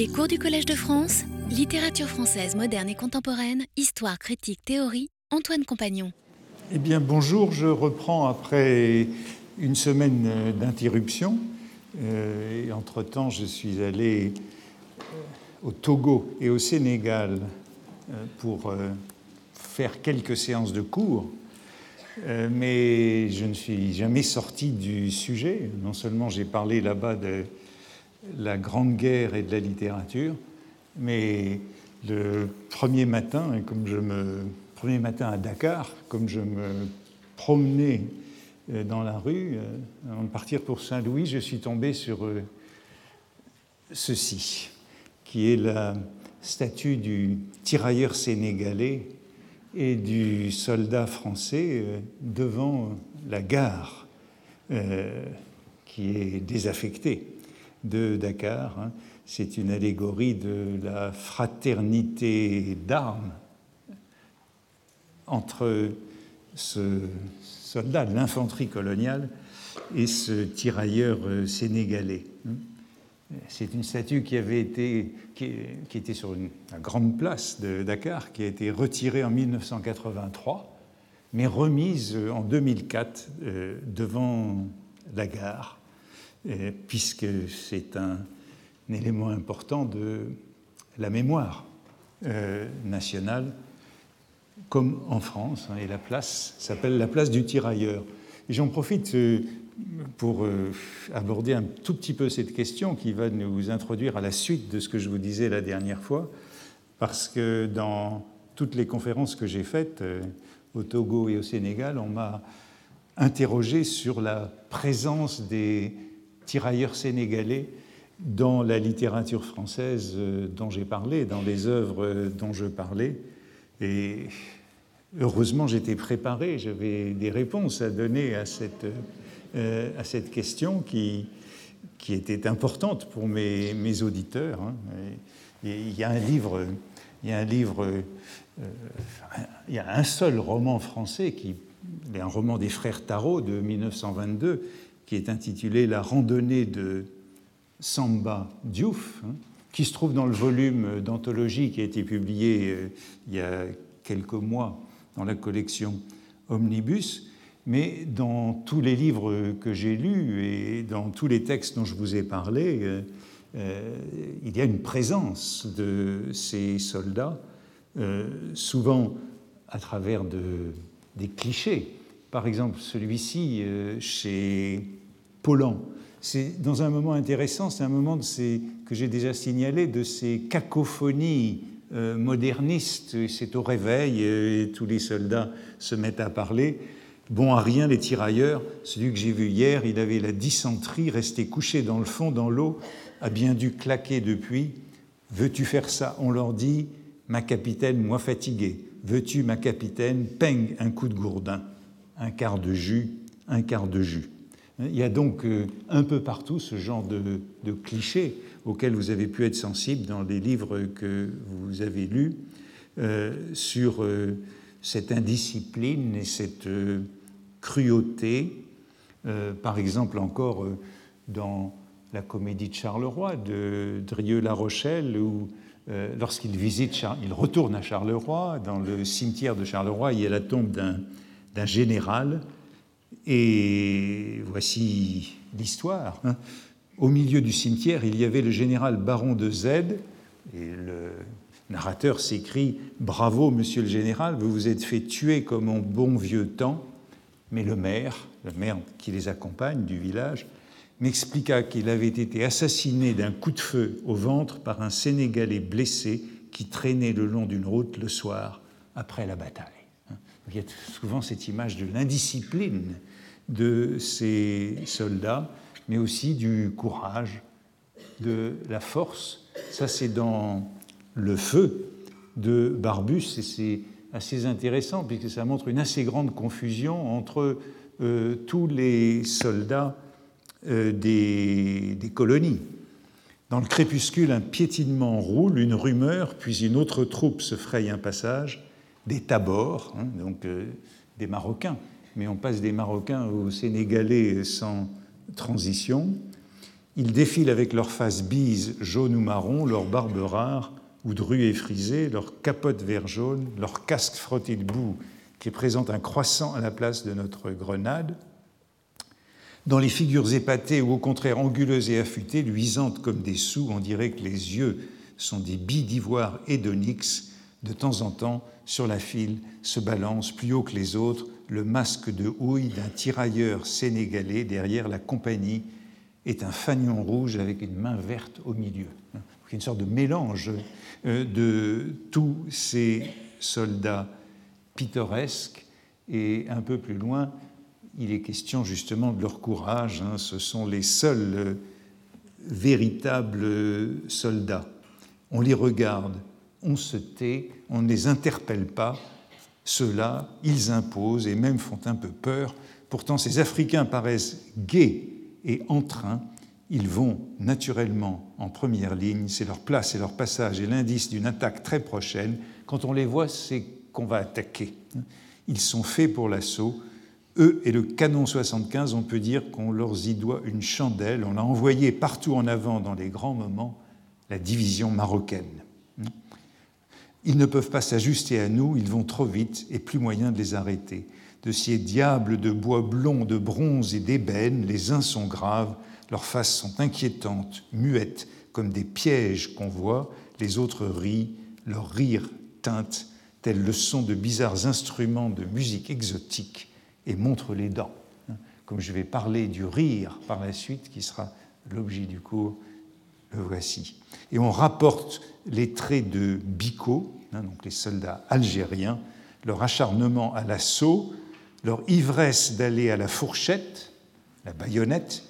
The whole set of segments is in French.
Les cours du Collège de France, littérature française moderne et contemporaine, histoire, critique, théorie, Antoine Compagnon. Eh bien, bonjour, je reprends après une semaine d'interruption. Euh, et entre-temps, je suis allé euh, au Togo et au Sénégal euh, pour faire quelques séances de cours. Mais je ne suis jamais sorti du sujet. Non seulement j'ai parlé là-bas de la Grande Guerre et de la littérature, mais le premier matin, comme je me premier matin à Dakar, comme je me promenais euh, dans la rue, euh, avant de partir pour Saint-Louis, je suis tombé sur euh, ceci, qui est la statue du tirailleur sénégalais et du soldat français devant la gare qui est désaffectée de Dakar. Hein. C'est une allégorie de la fraternité d'armes entre ce soldat de l'infanterie coloniale et ce tirailleur euh, sénégalais. C'est une statue qui avait été, qui, était sur une, grande place de Dakar, qui a été retirée en 1983, mais remise en 2004 euh, devant la gare puisque c'est un, élément important de la mémoire euh, nationale, comme en France, hein, et la place s'appelle la place du tirailleur. J'en profite euh, pour euh, aborder un tout petit peu cette question qui va nous introduire à la suite de ce que je vous disais la dernière fois, parce que dans toutes les conférences que j'ai faites au Togo et au Sénégal, on m'a interrogé sur la présence des tirailleurs sénégalais dans la littérature française euh, dont j'ai parlé, dans les œuvres euh, dont je parlais. Et heureusement, j'étais préparé, j'avais des réponses à donner à cette, euh, à cette question qui, qui était importante pour mes, mes auditeurs. Hein. il y a un livre, il y a un livre, il y a un seul roman français qui est un roman des frères Tarot de 1922 qui est intitulé La randonnée de Samba Diouf, hein, qui se trouve dans le volume d'anthologie qui a été publié euh, il y a quelques mois dans la collection Omnibus. Mais dans tous les livres que j'ai lus et dans tous les textes dont je vous ai parlé, euh, euh, il y a une présence de ces soldats, souvent à travers de, des clichés. Par exemple, celui-ci chez C'est dans un moment intéressant, c'est un moment de ces, que j'ai déjà signalé, de ces cacophonies euh, modernistes. C'est au réveil et tous les soldats se mettent à parler. Bon à rien les tirailleurs, celui que j'ai vu hier, il avait la dysenterie, resté couché dans le fond, dans l'eau, a bien dû claquer depuis. Veux-tu faire ça? On leur dit, ma capitaine, moi fatigué. Veux-tu, ma capitaine, peigne un coup de gourdin, un quart de jus, un quart de jus. Il y a donc euh, un peu partout ce genre de, clichés auxquels vous avez pu être sensible dans les livres que vous avez lus euh, sur euh, cette indiscipline et cette cruauté. par exemple, encore dans la comédie de Charleroi de Drieux-La Rochelle, où lorsqu'il visite, il retourne à Charleroi, dans le cimetière de Charleroi, il y a la tombe d'un général et voici l'histoire. Hein. Au milieu du cimetière, il y avait le général baron de Z, et le narrateur s'écrie Bravo, monsieur le général, vous vous êtes fait tuer comme en bon vieux temps. Mais le maire, le maire qui les accompagne du village, m'expliqua qu'il avait été assassiné d'un coup de feu au ventre par un Sénégalais blessé qui traînait le long d'une route le soir après la bataille. Hein. Il y a souvent cette image de l'indiscipline de ces soldats, mais aussi du courage, de la force. Ça, c'est dans le feu de Barbus, et c'est assez intéressant, puisque ça montre une assez grande confusion entre euh, tous les soldats euh, des, colonies. Dans le crépuscule, un piétinement roule, une rumeur, puis une autre troupe se fraye un passage, des tabors, hein, donc euh, des Marocains, mais on passe des Marocains aux Sénégalais sans transition. Ils défilent avec leurs faces bises jaune ou marron, leurs barbes rares ou drues frisées, leurs capotes vert jaune, leurs casques frottés de boue qui présentent un croissant à la place de notre grenade. Dans les figures épatées ou au contraire anguleuses et affûtées, luisantes comme des sous, on dirait que les yeux sont des billes d'ivoire et d'onyx. De temps en temps, sur la file, se balance plus haut que les autres le masque de houille d'un tirailleur sénégalais derrière la compagnie est un fanion rouge avec une main verte au milieu. C'est une sorte de mélange euh, de tous ces soldats pittoresques et un peu plus loin, il est question justement de leur courage. Hein. Ce sont les seuls euh, véritables soldats. On les regarde, on se tait, on ne les interpelle pas. Ceux-là, ils imposent et même font un peu peur. Pourtant, ces Africains paraissent gais et en train. Ils vont naturellement en première ligne. C'est leur place et leur passage et l'indice d'une attaque très prochaine. Quand on les voit, c'est qu'on va attaquer. Ils sont faits pour l'assaut. Eux et le canon 75, on peut dire qu'on leur y doit une chandelle. On l'a envoyé partout en avant dans les grands moments, la division marocaine. Ils ne peuvent pas s'ajuster à nous, ils vont trop vite et plus moyen de les arrêter. De ces diables de bois blond, de bronze et d'ébène, les uns sont graves, leurs faces sont inquiétantes, muettes, comme des pièges qu'on voit, les autres rient, leur rire teinte, tel le son de bizarres instruments de musique exotique, et montre les dents. Comme je vais parler du rire par la suite, qui sera l'objet du cours, le voici. Et on rapporte les traits de Bicot, hein, donc les soldats algériens, leur acharnement à l'assaut, leur ivresse d'aller à la fourchette, la baïonnette,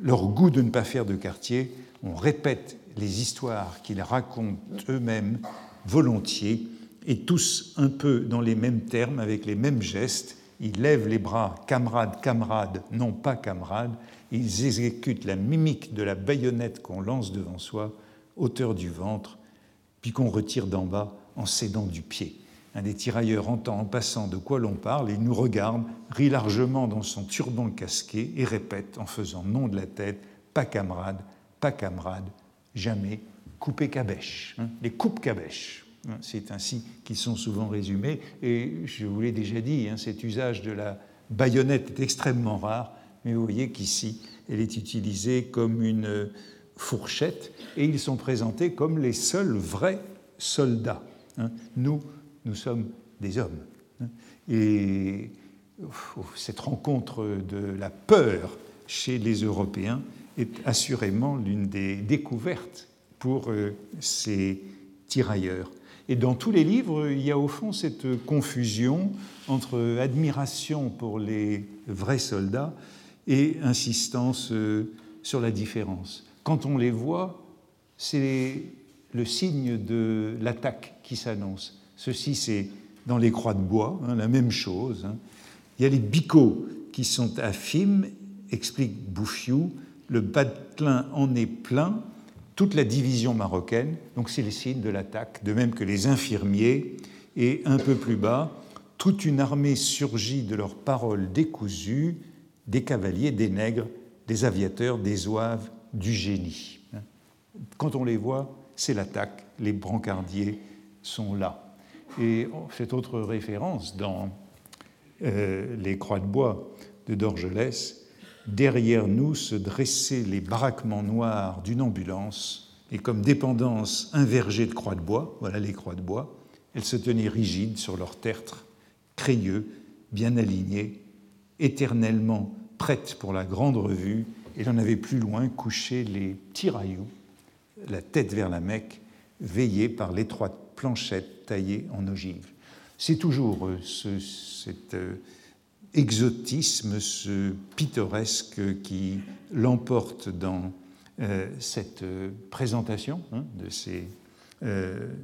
leur goût de ne pas faire de quartier. On répète les histoires qu'ils racontent eux-mêmes volontiers et tous un peu dans les mêmes termes, avec les mêmes gestes. Ils lèvent les bras, camarades, camarades, non pas camarades. Ils exécutent la mimique de la baïonnette qu'on lance devant soi, hauteur du ventre, puis qu'on retire d'en bas en s'aidant du pied. Un des tirailleurs entend en passant de quoi l'on parle, il nous regarde, rit largement dans son turban casqué et répète en faisant nom de la tête Pas camarade, pas camarade, jamais coupé cabèche. Hein, les coupes cabèches. Hein, c'est ainsi qu'ils sont souvent résumés. Et je vous l'ai déjà dit, hein, cet usage de la baïonnette est extrêmement rare, mais vous voyez qu'ici, elle est utilisée comme une fourchette et ils sont présentés comme les seuls vrais soldats. Nous, nous sommes des hommes. Et cette rencontre de la peur chez les Européens est assurément l'une des découvertes pour euh, ces tirailleurs. Et dans tous les livres, il y a au fond cette confusion entre admiration pour les vrais soldats et insistance euh, sur la différence. Quand on les voit, c'est le signe de l'attaque qui s'annonce. Ceci, c'est dans les croix de bois, hein, la même chose. Hein. Il y a les bicots qui sont Fim, explique Bouffiou, le Batelin en est plein, toute la division marocaine, donc c'est les signes de l'attaque, de même que les infirmiers, et un peu plus bas, toute une armée surgit de leurs paroles décousues, des cavaliers, des nègres, des aviateurs, des zouaves, du génie. Quand on les voit, c'est l'attaque, les brancardiers sont là. Et cette autre référence dans euh, les croix de bois de Dorgelès, derrière nous se dressaient les baraquements noirs d'une ambulance, et comme dépendance un verger de croix de bois, voilà les croix de bois, elles se tenaient rigides sur leur tertre, crayeux, bien alignés, éternellement prêtes pour la grande revue, et l'on avait plus loin couché les tirailloux, la tête vers la Mecque, veillés par l'étroite planchette taillée en ogive. C'est toujours euh, ce, cet euh, exotisme, ce pittoresque qui l'emporte dans euh, cette présentation hein, de ces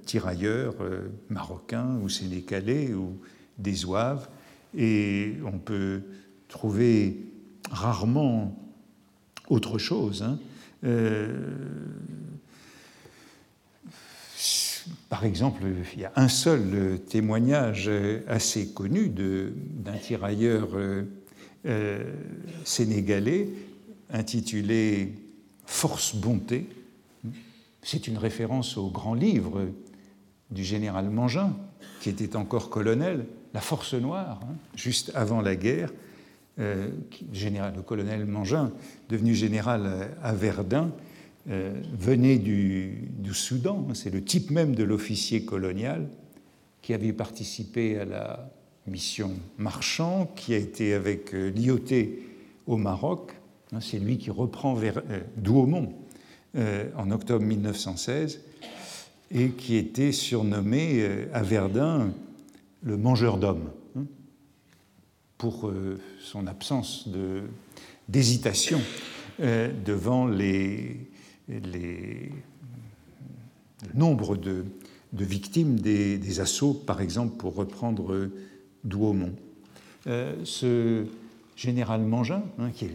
tirailleurs marocains ou sénégalais ou des zouaves. Et on peut trouver rarement autre chose. Hein. Par exemple, il y a un seul témoignage assez connu d'un tirailleur euh, euh, sénégalais intitulé force bonté. C'est une référence au grand livre du général Mangin, qui était encore colonel, La Force Noire, hein, juste avant la guerre. Euh, le colonel Mangin, devenu général à Verdun, euh, venait du, Soudan. C'est le type même de l'officier colonial qui avait participé à la mission Marchand, qui a été avec euh, Lyoté au Maroc. Hein, c'est lui qui reprend vers, Douaumont en octobre 1916 et qui était surnommé à Verdun le mangeur d'hommes pour son absence d'hésitation devant les, les, le nombre de, victimes des, assauts, par exemple, pour reprendre Douaumont. Euh, ce général Mangin, hein, qui est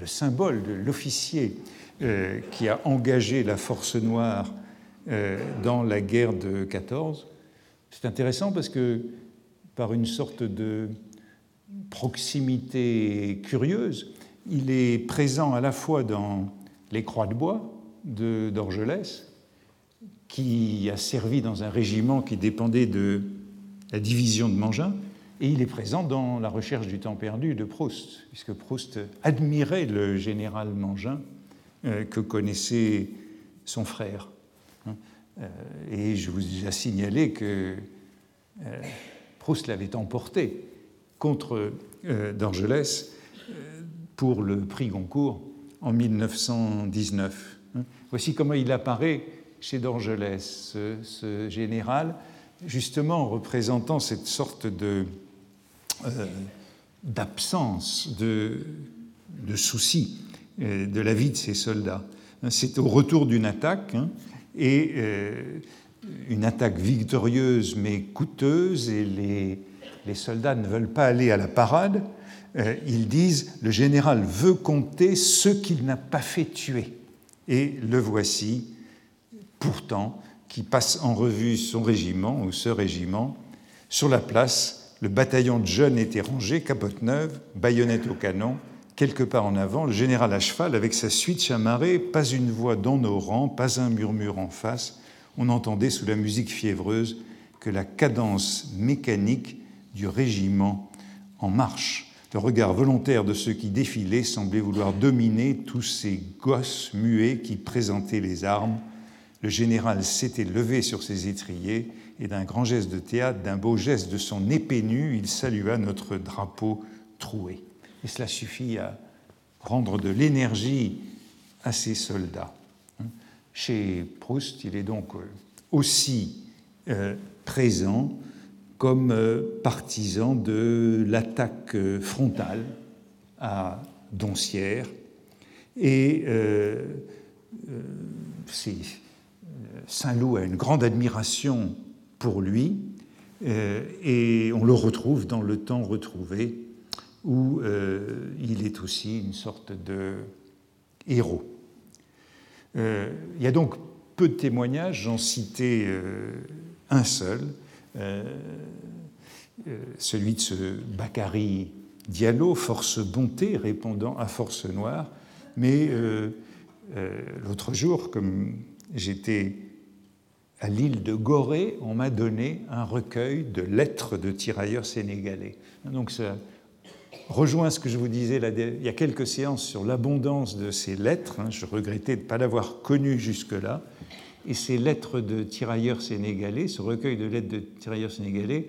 le symbole de l'officier euh, qui a engagé la force noire euh, dans la guerre de 14, c'est intéressant parce que par une sorte de proximité curieuse, il est présent à la fois dans les croix de bois, d'Orgelès, qui a servi dans un régiment qui dépendait de la division de Mangin, et il est présent dans La recherche du temps perdu de Proust, puisque Proust admirait le général Mangin euh, que connaissait son frère. Euh, et je vous ai signalé que euh, Proust l'avait emporté contre d'Orgelès pour le prix Goncourt en 1919. Voici comment il apparaît chez Dorgelès, ce, général, justement représentant cette sorte de, euh, d'absence de, de souci euh, de la vie de ses soldats. C'est au retour d'une attaque, hein, et euh, une attaque victorieuse mais coûteuse, et les, les, soldats ne veulent pas aller à la parade. ils disent le général veut compter ceux qu'il n'a pas fait tuer et le voici, pourtant, qui passe en revue son régiment ou ce régiment. Sur la place, le bataillon de jeunes était rangé, capote neuve, baïonnette au canon, quelque part en avant, le général à cheval avec sa suite chamarrée, pas une voix dans nos rangs, pas un murmure en face. On entendait sous la musique fiévreuse que la cadence mécanique du régiment en marche. Le regard volontaire de ceux qui défilaient semblait vouloir dominer tous ces gosses muets qui présentaient les armes. Le général s'était levé sur ses étriers et d'un grand geste de théâtre, d'un beau geste de son épée nue, il salua notre drapeau troué. Et cela suffit à rendre de l'énergie à ces soldats. Chez Proust, il est donc aussi euh, présent comme euh, partisan de l'attaque euh, frontale à Doncières. Et euh, Saint-Loup a une grande admiration pour lui, et on le retrouve dans le temps retrouvé, où il est aussi une sorte de héros. il y a donc peu de témoignages, j'en citais un seul, celui de ce Bakary Diallo, force bonté répondant à force noire. Mais euh, l'autre jour, comme j'étais à l'île de Gorée, on m'a donné un recueil de lettres de tirailleurs sénégalais. Donc ça rejoint ce que je vous disais il y a quelques séances sur l'abondance de ces lettres. Hein. Je regrettais de ne pas l'avoir connu jusque-là. Et ces lettres de tirailleurs sénégalais, ce recueil de lettres de tirailleurs sénégalais,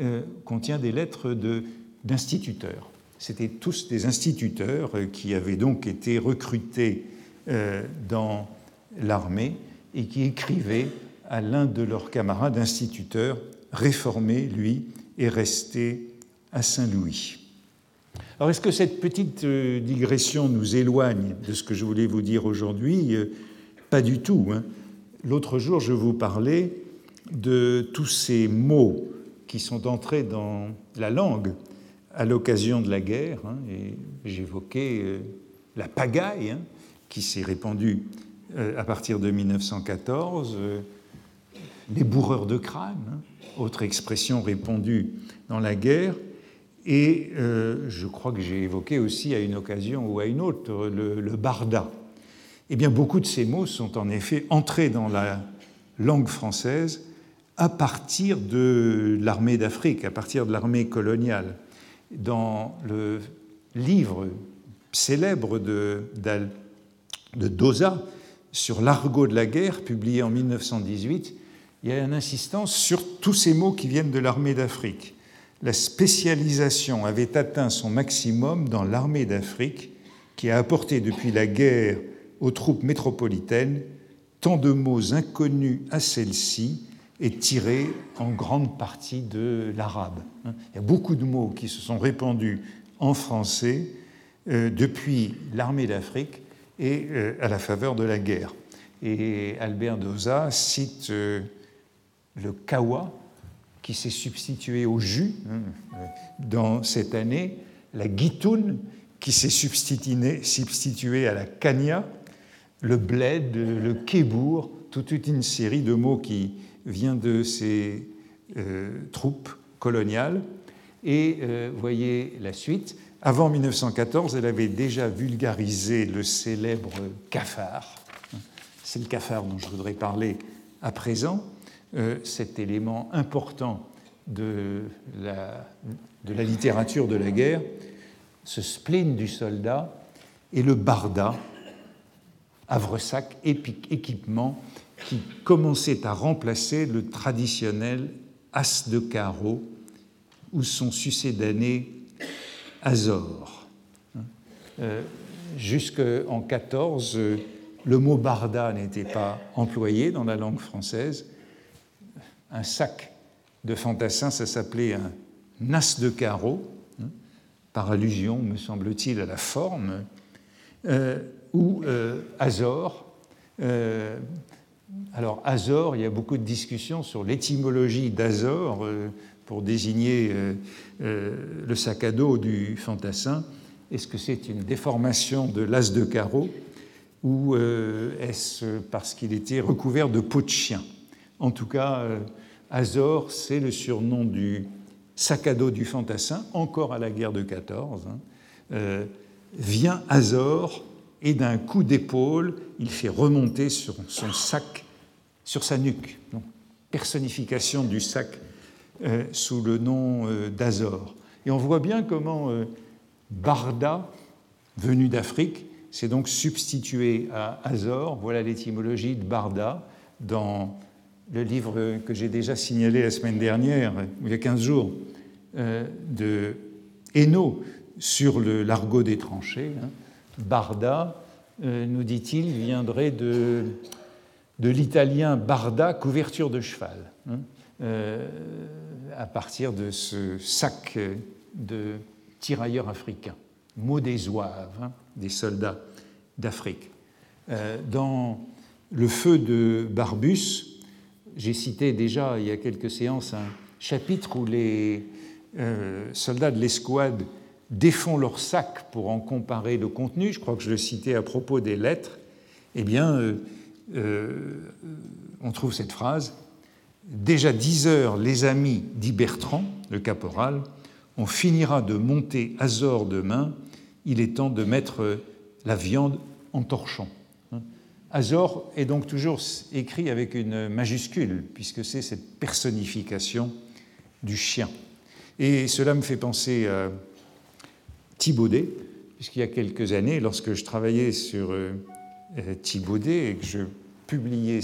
euh, contient des lettres d'instituteurs. C'étaient tous des instituteurs euh, qui avaient donc été recrutés euh, dans l'armée et qui écrivaient à l'un de leurs camarades instituteurs, réformé, lui, et resté à Saint-Louis. Alors, est-ce que cette petite digression nous éloigne de ce que je voulais vous dire aujourd'hui? Pas du tout. Hein. L'autre jour, je vous parlais de tous ces mots qui sont entrés dans la langue à l'occasion de la guerre, hein, et j'évoquais euh, la pagaille hein, qui s'est répandue euh, à partir de 1914, euh, les bourreurs de crâne, hein, autre expression répandue dans la guerre, et je crois que j'ai évoqué aussi à une occasion ou à une autre le, le barda. Eh bien, beaucoup de ces mots sont en effet entrés dans la langue française à partir de l'armée d'Afrique, à partir de l'armée coloniale. Dans le livre célèbre de, de Dosa sur l'argot de la guerre, publié en 1918, il y a une insistance sur tous ces mots qui viennent de l'armée d'Afrique. La spécialisation avait atteint son maximum dans l'armée d'Afrique, qui a apporté depuis la guerre aux troupes métropolitaines tant de mots inconnus à celle-ci et tirés en grande partie de l'arabe. Il y a beaucoup de mots qui se sont répandus en français euh, depuis l'armée d'Afrique et euh, à la faveur de la guerre. Et Albert Doza cite euh, le kawa, qui s'est substitué au jus hein, dans cette année, la guitoune, qui s'est substituée à la kanya, le bled, le kébour, toute une série de mots qui vient de ces troupes coloniales. Et voyez la suite, avant 1914, elle avait déjà vulgarisé le célèbre cafard. C'est le cafard dont je voudrais parler à présent, euh, cet élément important de la, littérature de la guerre, ce spleen du soldat et le barda, havresac, équipement qui commençait à remplacer le traditionnel as de carreau ou son succédané Azor. Euh, Jusqu'en 14, le mot barda n'était pas employé dans la langue française. Un sac de fantassin, ça s'appelait un nas de carreau, hein, par allusion, me semble-t-il, à la forme, euh, ou euh, Azor. alors, Azor, il y a beaucoup de discussions sur l'étymologie d'Azor pour désigner euh, euh, le sac à dos du fantassin Est-ce que c'est une déformation de l'as de carreau ou euh, est-ce parce qu'il était recouvert de peau de chien? En tout cas, Azor, c'est le surnom du sac à dos du fantassin, encore à la guerre de 14. Hein. vient Azor et d'un coup d'épaule, il fait remonter sur son sac, sur sa nuque. Donc, personnification du sac euh, sous le nom euh, d'Azor. Et on voit bien comment euh, Barda, venu d'Afrique, s'est donc substitué à Azor. Voilà l'étymologie de Barda dans le livre que j'ai déjà signalé la semaine dernière, il y a 15 jours, de Hainaut sur l'argot des tranchées. Hein. Barda, nous dit-il, viendrait de, l'italien barda, couverture de cheval. Hein à partir de ce sac de tirailleurs africains, mot des zouaves, hein, des soldats d'Afrique. Euh, dans le feu de Barbus, j'ai cité déjà il y a quelques séances un chapitre où les euh, soldats de l'escouade défont leur sac pour en comparer le contenu. Je crois que je le citais à propos des lettres. Eh bien, euh, on trouve cette phrase Déjà dix heures, les amis, dit Bertrand, le caporal, on finira de monter Azor demain, il est temps de mettre la viande en torchon. Azor est donc toujours écrit avec une majuscule, puisque c'est cette personnification du chien. Et cela me fait penser Thibaudet, puisqu'il y a quelques années, lorsque je travaillais sur euh, Thibaudet et que je publiais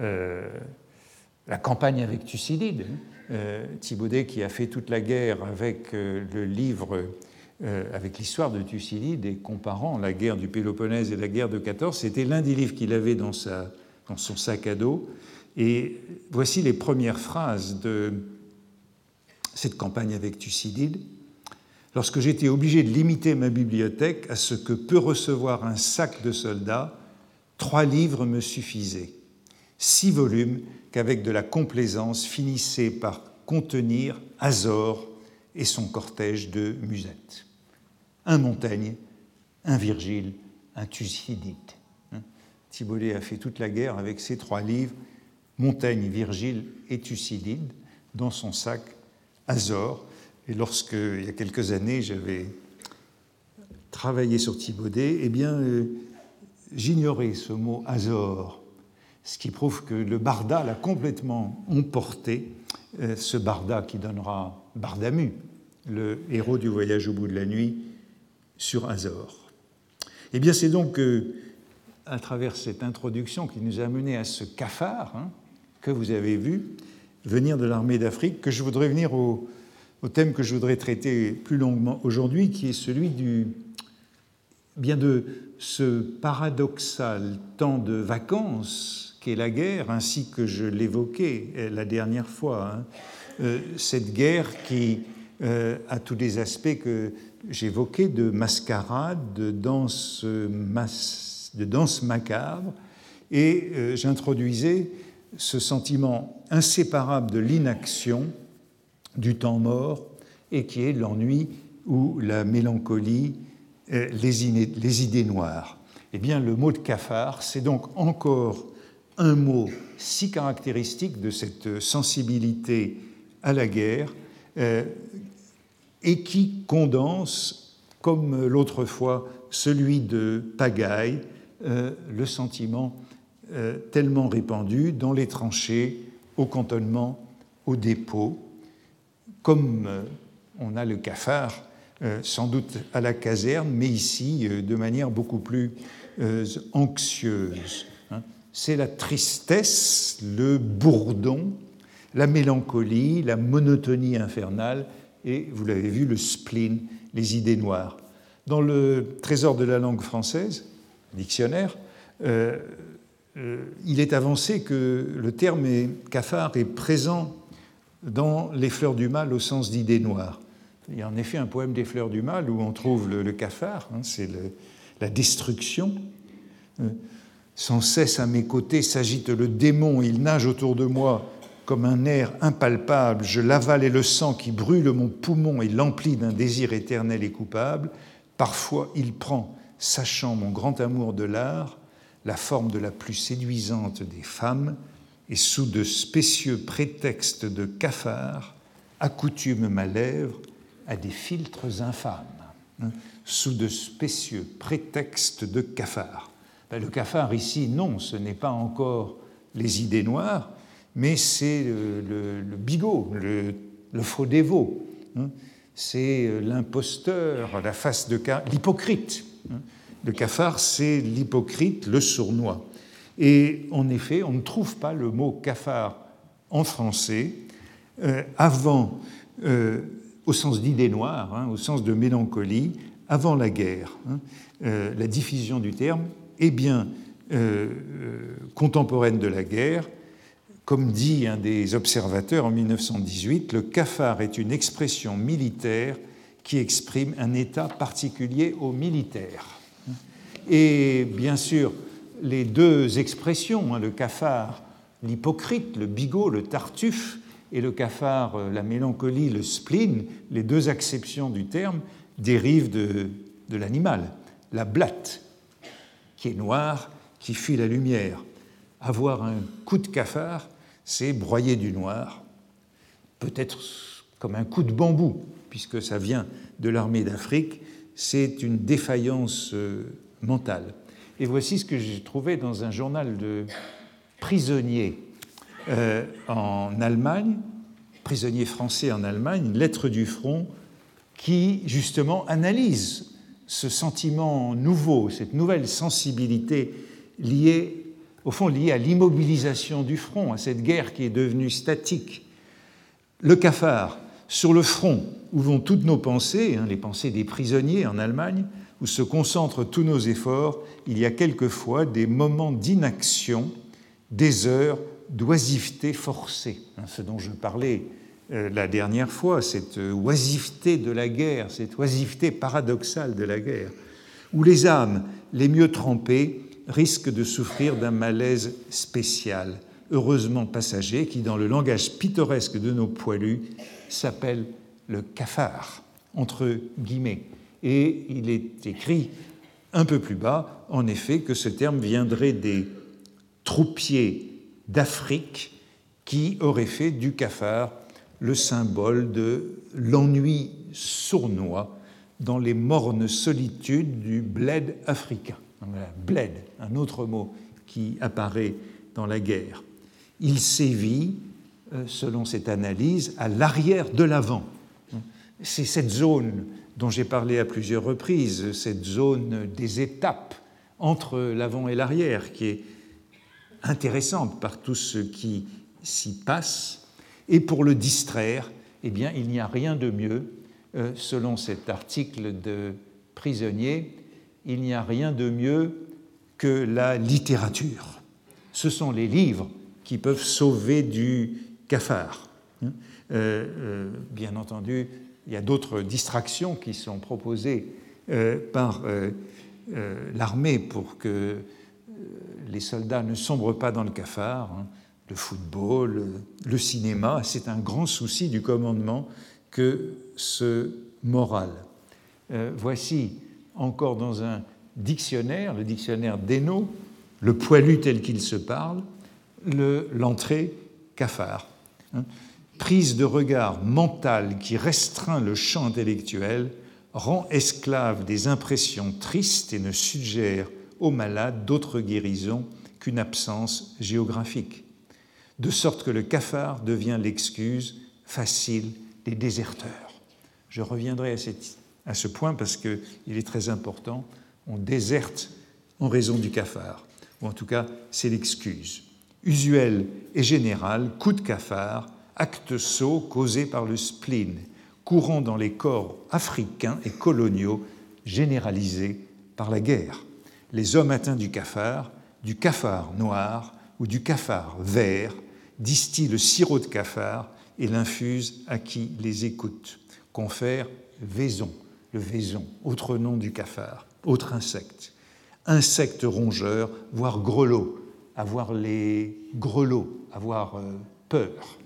euh, la campagne avec Thucydide. Euh, Thibaudet qui a fait toute la guerre avec euh, le livre, euh, avec l'histoire de Thucydide et comparant la guerre du Péloponnèse et la guerre de 14, c'était l'un des livres qu'il avait dans, dans son sac à dos. Et voici les premières phrases de cette campagne avec Thucydide. Lorsque j'étais obligé de limiter ma bibliothèque à ce que peut recevoir un sac de soldats, trois livres me suffisaient. Six volumes qu'avec de la complaisance finissait par contenir Azor et son cortège de musettes. Un Montaigne, un Virgile, un Thucydide. Hein? Thibaudet a fait toute la guerre avec ces trois livres, Montaigne, Virgile et Thucydide, dans son sac Azor. Et lorsque, il y a quelques années, j'avais travaillé sur Thibaudet, eh bien, euh, j'ignorais ce mot Azor, ce qui prouve que le Barda l'a complètement emporté, euh, ce Barda qui donnera Bardamu, le héros du voyage au bout de la nuit, sur Azor. Eh bien, c'est donc à travers cette introduction qui nous a mené à ce cafard hein, que vous avez vu venir de l'armée d'Afrique que je voudrais venir au, au thème que je voudrais traiter plus longuement aujourd'hui, qui est celui de ce paradoxal temps de vacances qu'est la guerre, ainsi que je l'évoquais la dernière fois. Hein. Euh, cette guerre qui euh, a tous les aspects que j'évoquais de mascarade, de danse, de danse macabre, et euh, j'introduisais ce sentiment inséparable de l'inaction du temps mort et qui est l'ennui ou la mélancolie, euh, les, idées noires. Eh bien, le mot de cafard, c'est donc encore un mot si caractéristique de cette sensibilité à la guerre euh, et qui condense, comme l'autre fois, celui de pagaille, euh, le sentiment tellement répandu dans les tranchées, au cantonnement, au dépôt, comme euh, on a le cafard euh, sans doute à la caserne, mais ici euh, de manière beaucoup plus anxieuse. Hein. C'est la tristesse, le bourdon, la mélancolie, la monotonie infernale et, vous l'avez vu, le spleen, les idées noires. Dans le Trésor de la langue française, dictionnaire, il est avancé que le terme cafard est présent dans Les Fleurs du Mal au sens d'idées noires. Il y a en effet un poème des Fleurs du Mal où on trouve le, cafard, hein, c'est la destruction. Euh, sans cesse à mes côtés s'agite le démon, il nage autour de moi comme un air impalpable, je l'avale et le sang qui brûle mon poumon et l'emplit d'un désir éternel et coupable. Parfois il prend, sachant mon grand amour de l'art, la forme de la plus séduisante des femmes, et sous de spécieux prétextes de cafard, accoutume ma lèvre à des filtres infâmes. Hein, sous de spécieux prétextes de cafard. Ben, le cafard ici, non, ce n'est pas encore les idées noires, mais c'est le, bigot, le, faux dévot. Hein. c'est euh, l'imposteur, la face de l'hypocrite. Hein. Le cafard, c'est l'hypocrite, le sournois. Et en effet, on ne trouve pas le mot cafard en français euh, avant, euh, au sens d'idée noire, hein, au sens de mélancolie, avant la guerre. Hein. Euh, la diffusion du terme est bien contemporaine de la guerre. Comme dit un des observateurs en 1918, le cafard est une expression militaire qui exprime un état particulier aux militaires. Et bien sûr, les deux expressions, hein, le cafard, l'hypocrite, le bigot, le tartuffe, et le cafard, euh, la mélancolie, le spleen, les deux acceptions du terme, dérivent de, l'animal, la blatte, qui est noire, qui fuit la lumière. Avoir un coup de cafard, c'est broyer du noir, peut-être comme un coup de bambou, puisque ça vient de l'armée d'Afrique, c'est une défaillance euh, mentale. Et voici ce que j'ai trouvé dans un journal de prisonniers euh, en Allemagne, prisonniers français en Allemagne, une lettre du front qui justement analyse ce sentiment nouveau, cette nouvelle sensibilité liée, au fond liée à l'immobilisation du front, à cette guerre qui est devenue statique. Le cafard, sur le front où vont toutes nos pensées, hein, les pensées des prisonniers en Allemagne, où se concentrent tous nos efforts, il y a quelquefois des moments d'inaction, des heures d'oisiveté forcée. Hein, ce dont je parlais euh, la dernière fois, cette oisiveté de la guerre, cette oisiveté paradoxale de la guerre, où les âmes les mieux trempées risquent de souffrir d'un malaise spécial, heureusement passager, qui, dans le langage pittoresque de nos poilus, s'appelle le cafard, entre guillemets. Et il est écrit un peu plus bas, en effet, que ce terme viendrait des troupiers d'Afrique qui auraient fait du cafard le symbole de l'ennui sournois dans les mornes solitudes du bled africain. bled, un autre mot qui apparaît dans la guerre. Il sévit, euh, selon cette analyse, à l'arrière de l'avant. C'est cette zone dont j'ai parlé à plusieurs reprises, cette zone des étapes entre l'avant et l'arrière, qui est intéressante par tout ce qui s'y passe. Et pour le distraire, eh bien, il n'y a rien de mieux, euh, selon cet article de prisonnier, il n'y a rien de mieux que la littérature. Ce sont les livres qui peuvent sauver du cafard. Hein. Euh, euh, bien entendu, il y a d'autres distractions qui sont proposées par l'armée pour que les soldats ne sombrent pas dans le cafard. Hein le football, le cinéma, c'est un grand souci du commandement que ce moral. Euh, voici encore dans un dictionnaire, le dictionnaire d'Eno, le poilu tel qu'il se parle, l'entrée cafard. Hein. Prise de regard mentale qui restreint le champ intellectuel, rend esclave des impressions tristes et ne suggère au malade d'autre guérison qu'une absence géographique de sorte que le cafard devient l'excuse facile des déserteurs. Je reviendrai à, ce point parce qu'il est très important. On déserte en raison du cafard, ou en tout cas c'est l'excuse. Usuel et général, coup de cafard, acte sot causé par le spleen, courant dans les corps africains et coloniaux, généralisé par la guerre. Les hommes atteints du cafard, du cafard noir ou du cafard vert distille le sirop de cafard et l'infuse à qui les écoute. Confère vaison, le vaison, autre nom du cafard, autre insecte. Insecte rongeur, voire grelot, avoir les grelots, avoir euh, peur.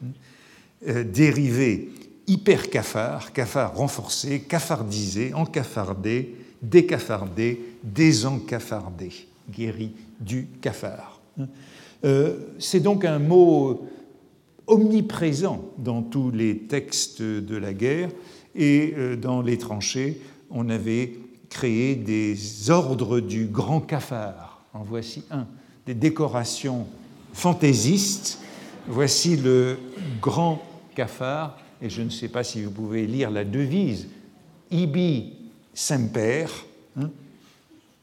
Euh, dérivé hyper cafard, cafard renforcé, cafardisé, encafardé, décafardé, désencafardé, guéri du cafard. Euh, c'est donc un mot omniprésent dans tous les textes de la guerre et euh, dans les tranchées, on avait créé des ordres du grand cafard. En voici un, des décorations fantaisistes. Voici le grand et je ne sais pas si vous pouvez lire la devise, Ibi Semper, hein,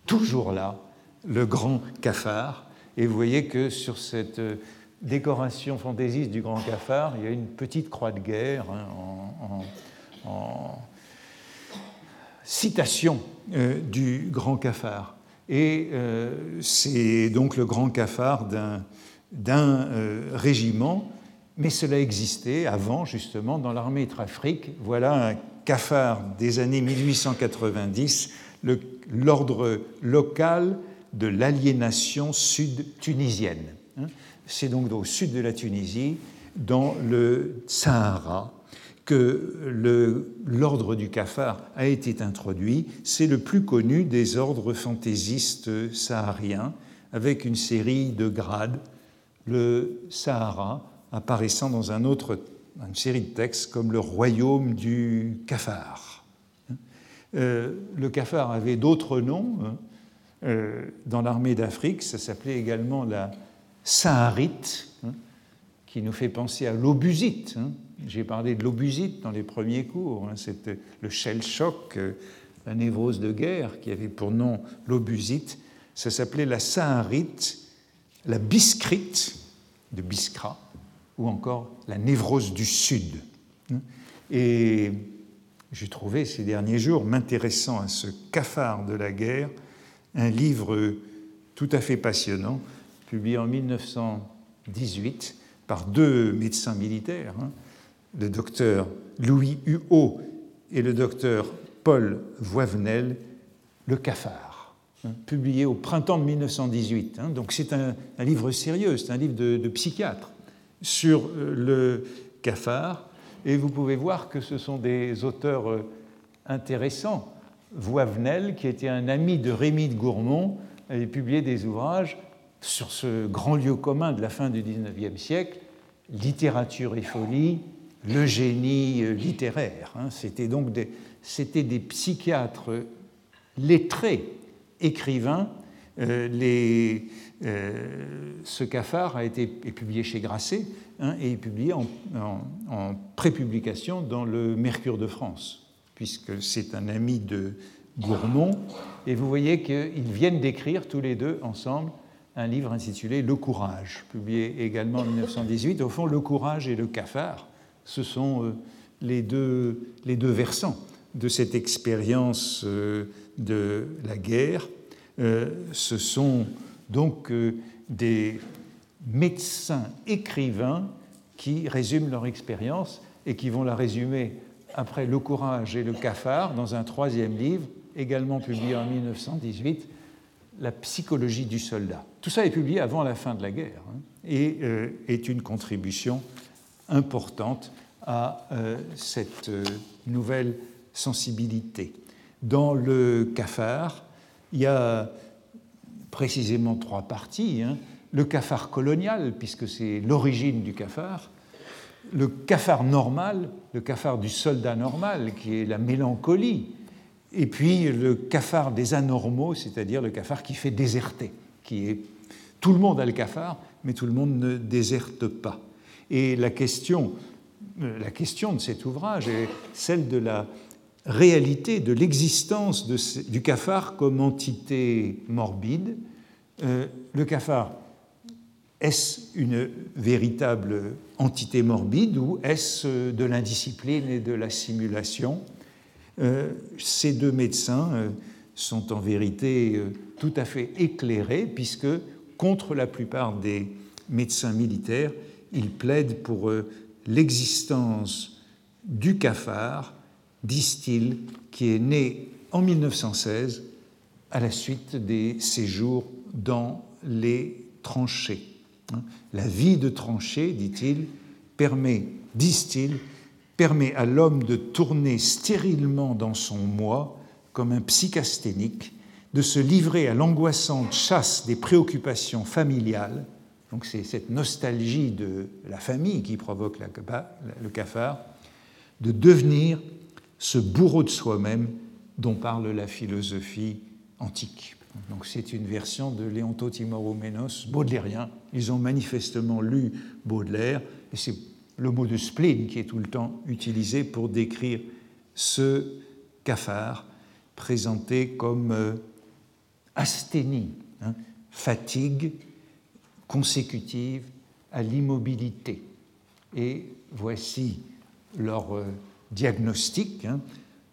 toujours là, le grand cafard. Et vous voyez que sur cette euh, décoration fantaisiste du Grand Cafard, il y a une petite croix de guerre hein, en, citation euh, du Grand Cafard. Et euh, c'est donc le Grand Cafard d'un régiment, mais cela existait avant justement dans l'armée trafrique. Voilà un cafard des années 1890, l'ordre local de l'aliénation sud-tunisienne. Hein. C'est donc au sud de la Tunisie, dans le Sahara, que l'ordre du cafard a été introduit. C'est le plus connu des ordres fantaisistes sahariens, avec une série de grades, le Sahara apparaissant dans un autre, une série de textes comme le royaume du cafard. Euh, le cafard avait d'autres noms. Hein. Euh, dans l'armée d'Afrique. Ça s'appelait également la saharite, hein, qui nous fait penser à l'obusite. Hein. J'ai parlé de l'obusite dans les premiers cours. C'était le shell shock, euh, la névrose de guerre, qui avait pour nom l'obusite. Ça s'appelait la saharite, la biscrite de Biskra, ou encore la névrose du Sud. Et j'ai trouvé ces derniers jours, m'intéressant à ce cafard de la guerre, un livre tout à fait passionnant, publié en 1918 par deux médecins militaires, hein, le docteur Louis Huot et le docteur Paul Voivenel, Le cafard, hein, publié au printemps de 1918. Hein. donc c'est un, livre sérieux, c'est un livre de, de psychiatre sur euh, le cafard, et vous pouvez voir que ce sont des auteurs euh, intéressants Voivenel, qui était un ami de Rémy de Gourmont, avait publié des ouvrages sur ce grand lieu commun de la fin du XIXe siècle, littérature et folie, le génie euh, littéraire. Hein. C'était donc des, des psychiatres lettrés, écrivains, les, ce cafard a été publié chez Grasset hein, et est publié en, prépublication dans le Mercure de France, puisque c'est un ami de Gourmont. Et vous voyez qu'ils viennent d'écrire tous les deux ensemble un livre intitulé Le courage, publié également en 1918. Au fond, le courage et le cafard, ce sont euh, les deux, les deux versants de cette expérience euh, de la guerre. Euh, ce sont donc des médecins écrivains qui résument leur expérience et qui vont la résumer après Le courage et le cafard dans un troisième livre, également publié en 1918, La psychologie du soldat. Tout ça est publié avant la fin de la guerre hein, et euh, est une contribution importante à euh, cette euh, nouvelle sensibilité. Dans le cafard, il y a précisément trois parties. Hein. Le cafard colonial, puisque c'est l'origine du cafard, le cafard normal, le cafard du soldat normal, qui est la mélancolie, et puis le cafard des anormaux, c'est-à-dire le cafard qui fait déserter, qui est tout le monde a le cafard, mais tout le monde ne déserte pas. Et la question, euh, la question de cet ouvrage est celle de la réalité de l'existence du cafard comme entité morbide. Euh, le cafard, est-ce une véritable entité morbide ou est-ce de l'indiscipline et de la simulation? Euh, Ces deux médecins sont en vérité tout à fait éclairés puisque contre la plupart des médecins militaires, il plaide pour euh, l'existence du cafard, disent-ils, qui est né en 1916 à la suite des séjours dans les tranchées. Hein, la vie de tranchée, dit-il, permet, disent-ils, permet à l'homme de tourner stérilement dans son moi comme un psychasthénique de se livrer à l'angoissante chasse des préoccupations familiales. Donc c'est cette nostalgie de la famille qui provoque le cafard, de devenir ce bourreau de soi-même dont parle la philosophie antique. Donc c'est une version de Léonto Timorouménos, baudelairien. Ils ont manifestement lu Baudelaire, et c'est le mot de spleen qui est tout le temps utilisé pour décrire ce cafard présenté comme euh, asthénie, hein, fatigue consécutive à l'immobilité. Et voici leur euh, diagnostic. Hein.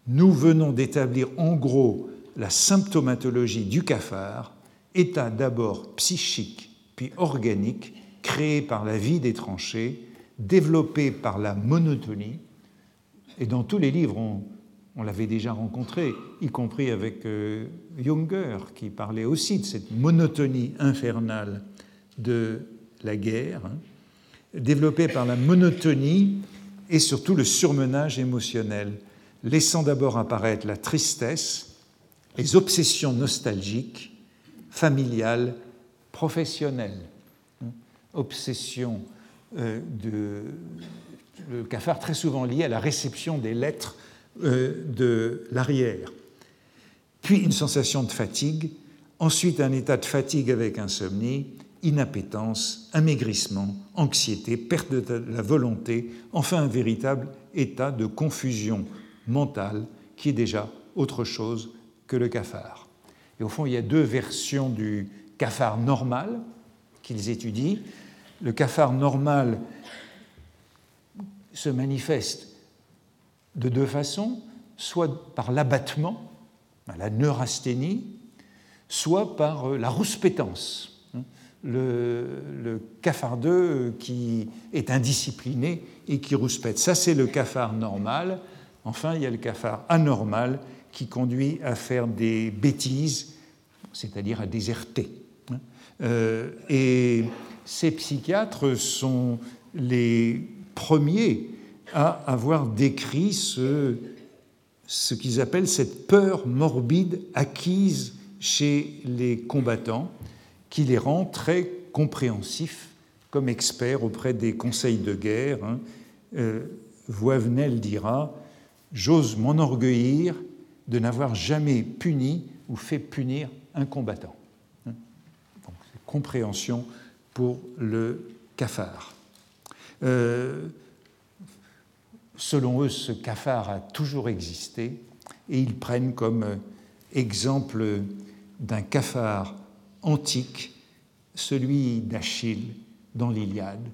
Nous venons d'établir en gros la symptomatologie du cafard, état d'abord psychique puis organique, créé par la vie des tranchées, développé par la monotonie. Et dans tous les livres, on, l'avait déjà rencontré, y compris avec euh, Junger, qui parlait aussi de cette monotonie infernale de la guerre, hein, développée par la monotonie et surtout le surmenage émotionnel, laissant d'abord apparaître la tristesse, les obsessions nostalgiques, familiales, professionnelles. Hein, obsession euh, de le cafard très souvent lié à la réception des lettres euh, de l'arrière, puis une sensation de fatigue, ensuite un état de fatigue avec insomnie, inappétence, amaigrissement, anxiété, perte de la volonté, enfin un véritable état de confusion mentale qui est déjà autre chose que le cafard. Et au fond, il y a deux versions du cafard normal qu'ils étudient. Le cafard normal se manifeste de deux façons, soit par l'abattement, la neurasthénie, soit par euh, la rouspétance, le, le cafardeux qui est indiscipliné et qui rouspète. Ça, c'est le cafard normal. Enfin, il y a le cafard anormal qui conduit à faire des bêtises, c'est-à-dire à déserter. Euh, et ces psychiatres sont les premiers à avoir décrit ce qu'ils appellent cette peur morbide acquise chez les combattants, qui les rend très compréhensifs comme experts auprès des conseils de guerre. Hein. Euh, Voivenel dira J'ose m'enorgueillir de n'avoir jamais puni ou fait punir un combattant. Hein. compréhension pour le cafard. selon eux, ce cafard a toujours existé et ils prennent comme exemple d'un cafard antique celui d'Achille dans l'Iliade,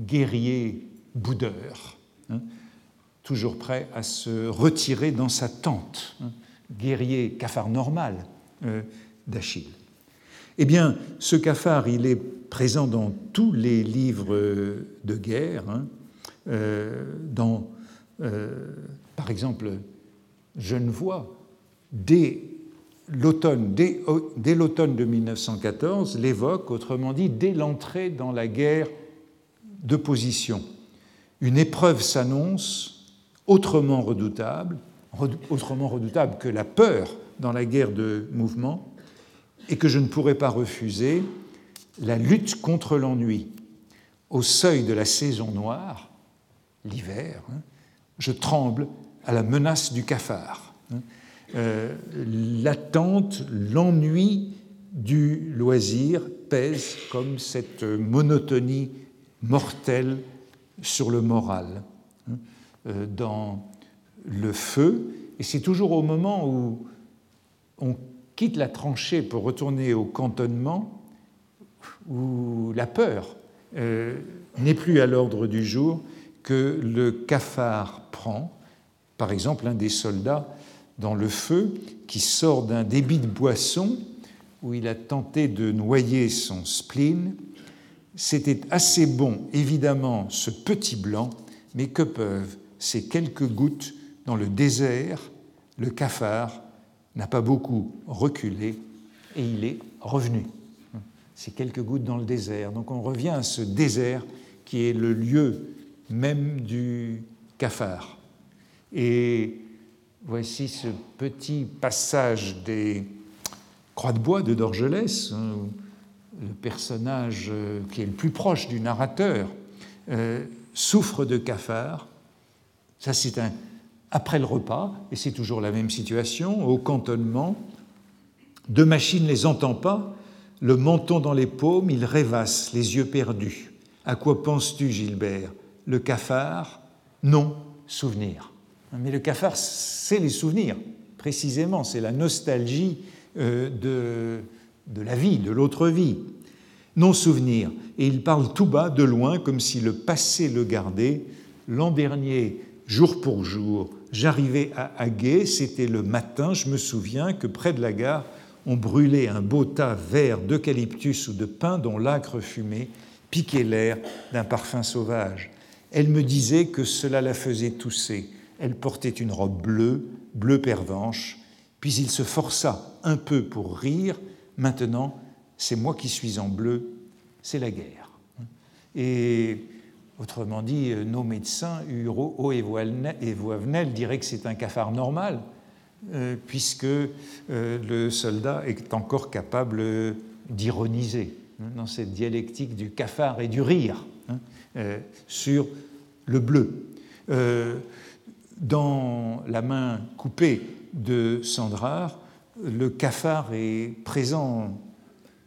guerrier boudeur, hein, toujours prêt à se retirer dans sa tente, hein, guerrier cafard normal euh, d'Achille. Eh bien, ce cafard, il est présent dans tous les livres de guerre, hein, euh, dans, euh, par exemple, Genevois, dès l'automne, dès, l'automne de 1914, l'évoque, autrement dit, dès l'entrée dans la guerre de position. Une épreuve s'annonce autrement redoutable, autrement redoutable que la peur dans la guerre de mouvement, et que je ne pourrais pas refuser, la lutte contre l'ennui. Au seuil de la saison noire, l'hiver, hein, je tremble à la menace du cafard. Euh, l'attente, l'ennui du loisir pèse comme cette monotonie mortelle sur le moral. Hein, euh, dans le feu, et c'est toujours au moment où on quitte la tranchée pour retourner au cantonnement, où la peur euh, n'est plus à l'ordre du jour, que le cafard prend. Par exemple, un des soldats dans le feu qui sort d'un débit de boisson où il a tenté de noyer son spleen. C'était assez bon, évidemment, ce petit blanc, mais que peuvent ces quelques gouttes dans le désert? Le cafard n'a pas beaucoup reculé et il est revenu. Ces quelques gouttes dans le désert. Donc on revient à ce désert qui est le lieu même du cafard. Et Voici ce petit passage des Croix de bois de Dorgelès, hein, le personnage euh, qui est le plus proche du narrateur euh, souffre de cafard. Ça, c'est après le repas, et c'est toujours la même situation, au cantonnement. De machine les entend pas, le menton dans les paumes, il rêvasse, les yeux perdus. À quoi penses-tu, Gilbert? Le cafard? Non, souvenir. Mais le cafard, c'est les souvenirs, précisément, c'est la nostalgie euh, de, de la vie, de l'autre vie. Non-souvenir. Et il parle tout bas, de loin, comme si le passé le gardait. L'an dernier, jour pour jour, j'arrivais à Haguet, c'était le matin, je me souviens que près de la gare, on brûlait un beau tas vert d'eucalyptus ou de pin dont l'âcre fumée piquait l'air d'un parfum sauvage. Elle me disait que cela la faisait tousser. Elle portait une robe bleue, bleu pervenche, puis il se força un peu pour rire. Maintenant, c'est moi qui suis en bleu, c'est la guerre. Et autrement dit, nos médecins, Huro et Voivenel, diraient que c'est un cafard normal, euh, puisque euh, le soldat est encore capable d'ironiser hein, dans cette dialectique du cafard et du rire hein, euh, sur le bleu. Dans la main coupée de Sandrard, le cafard est présent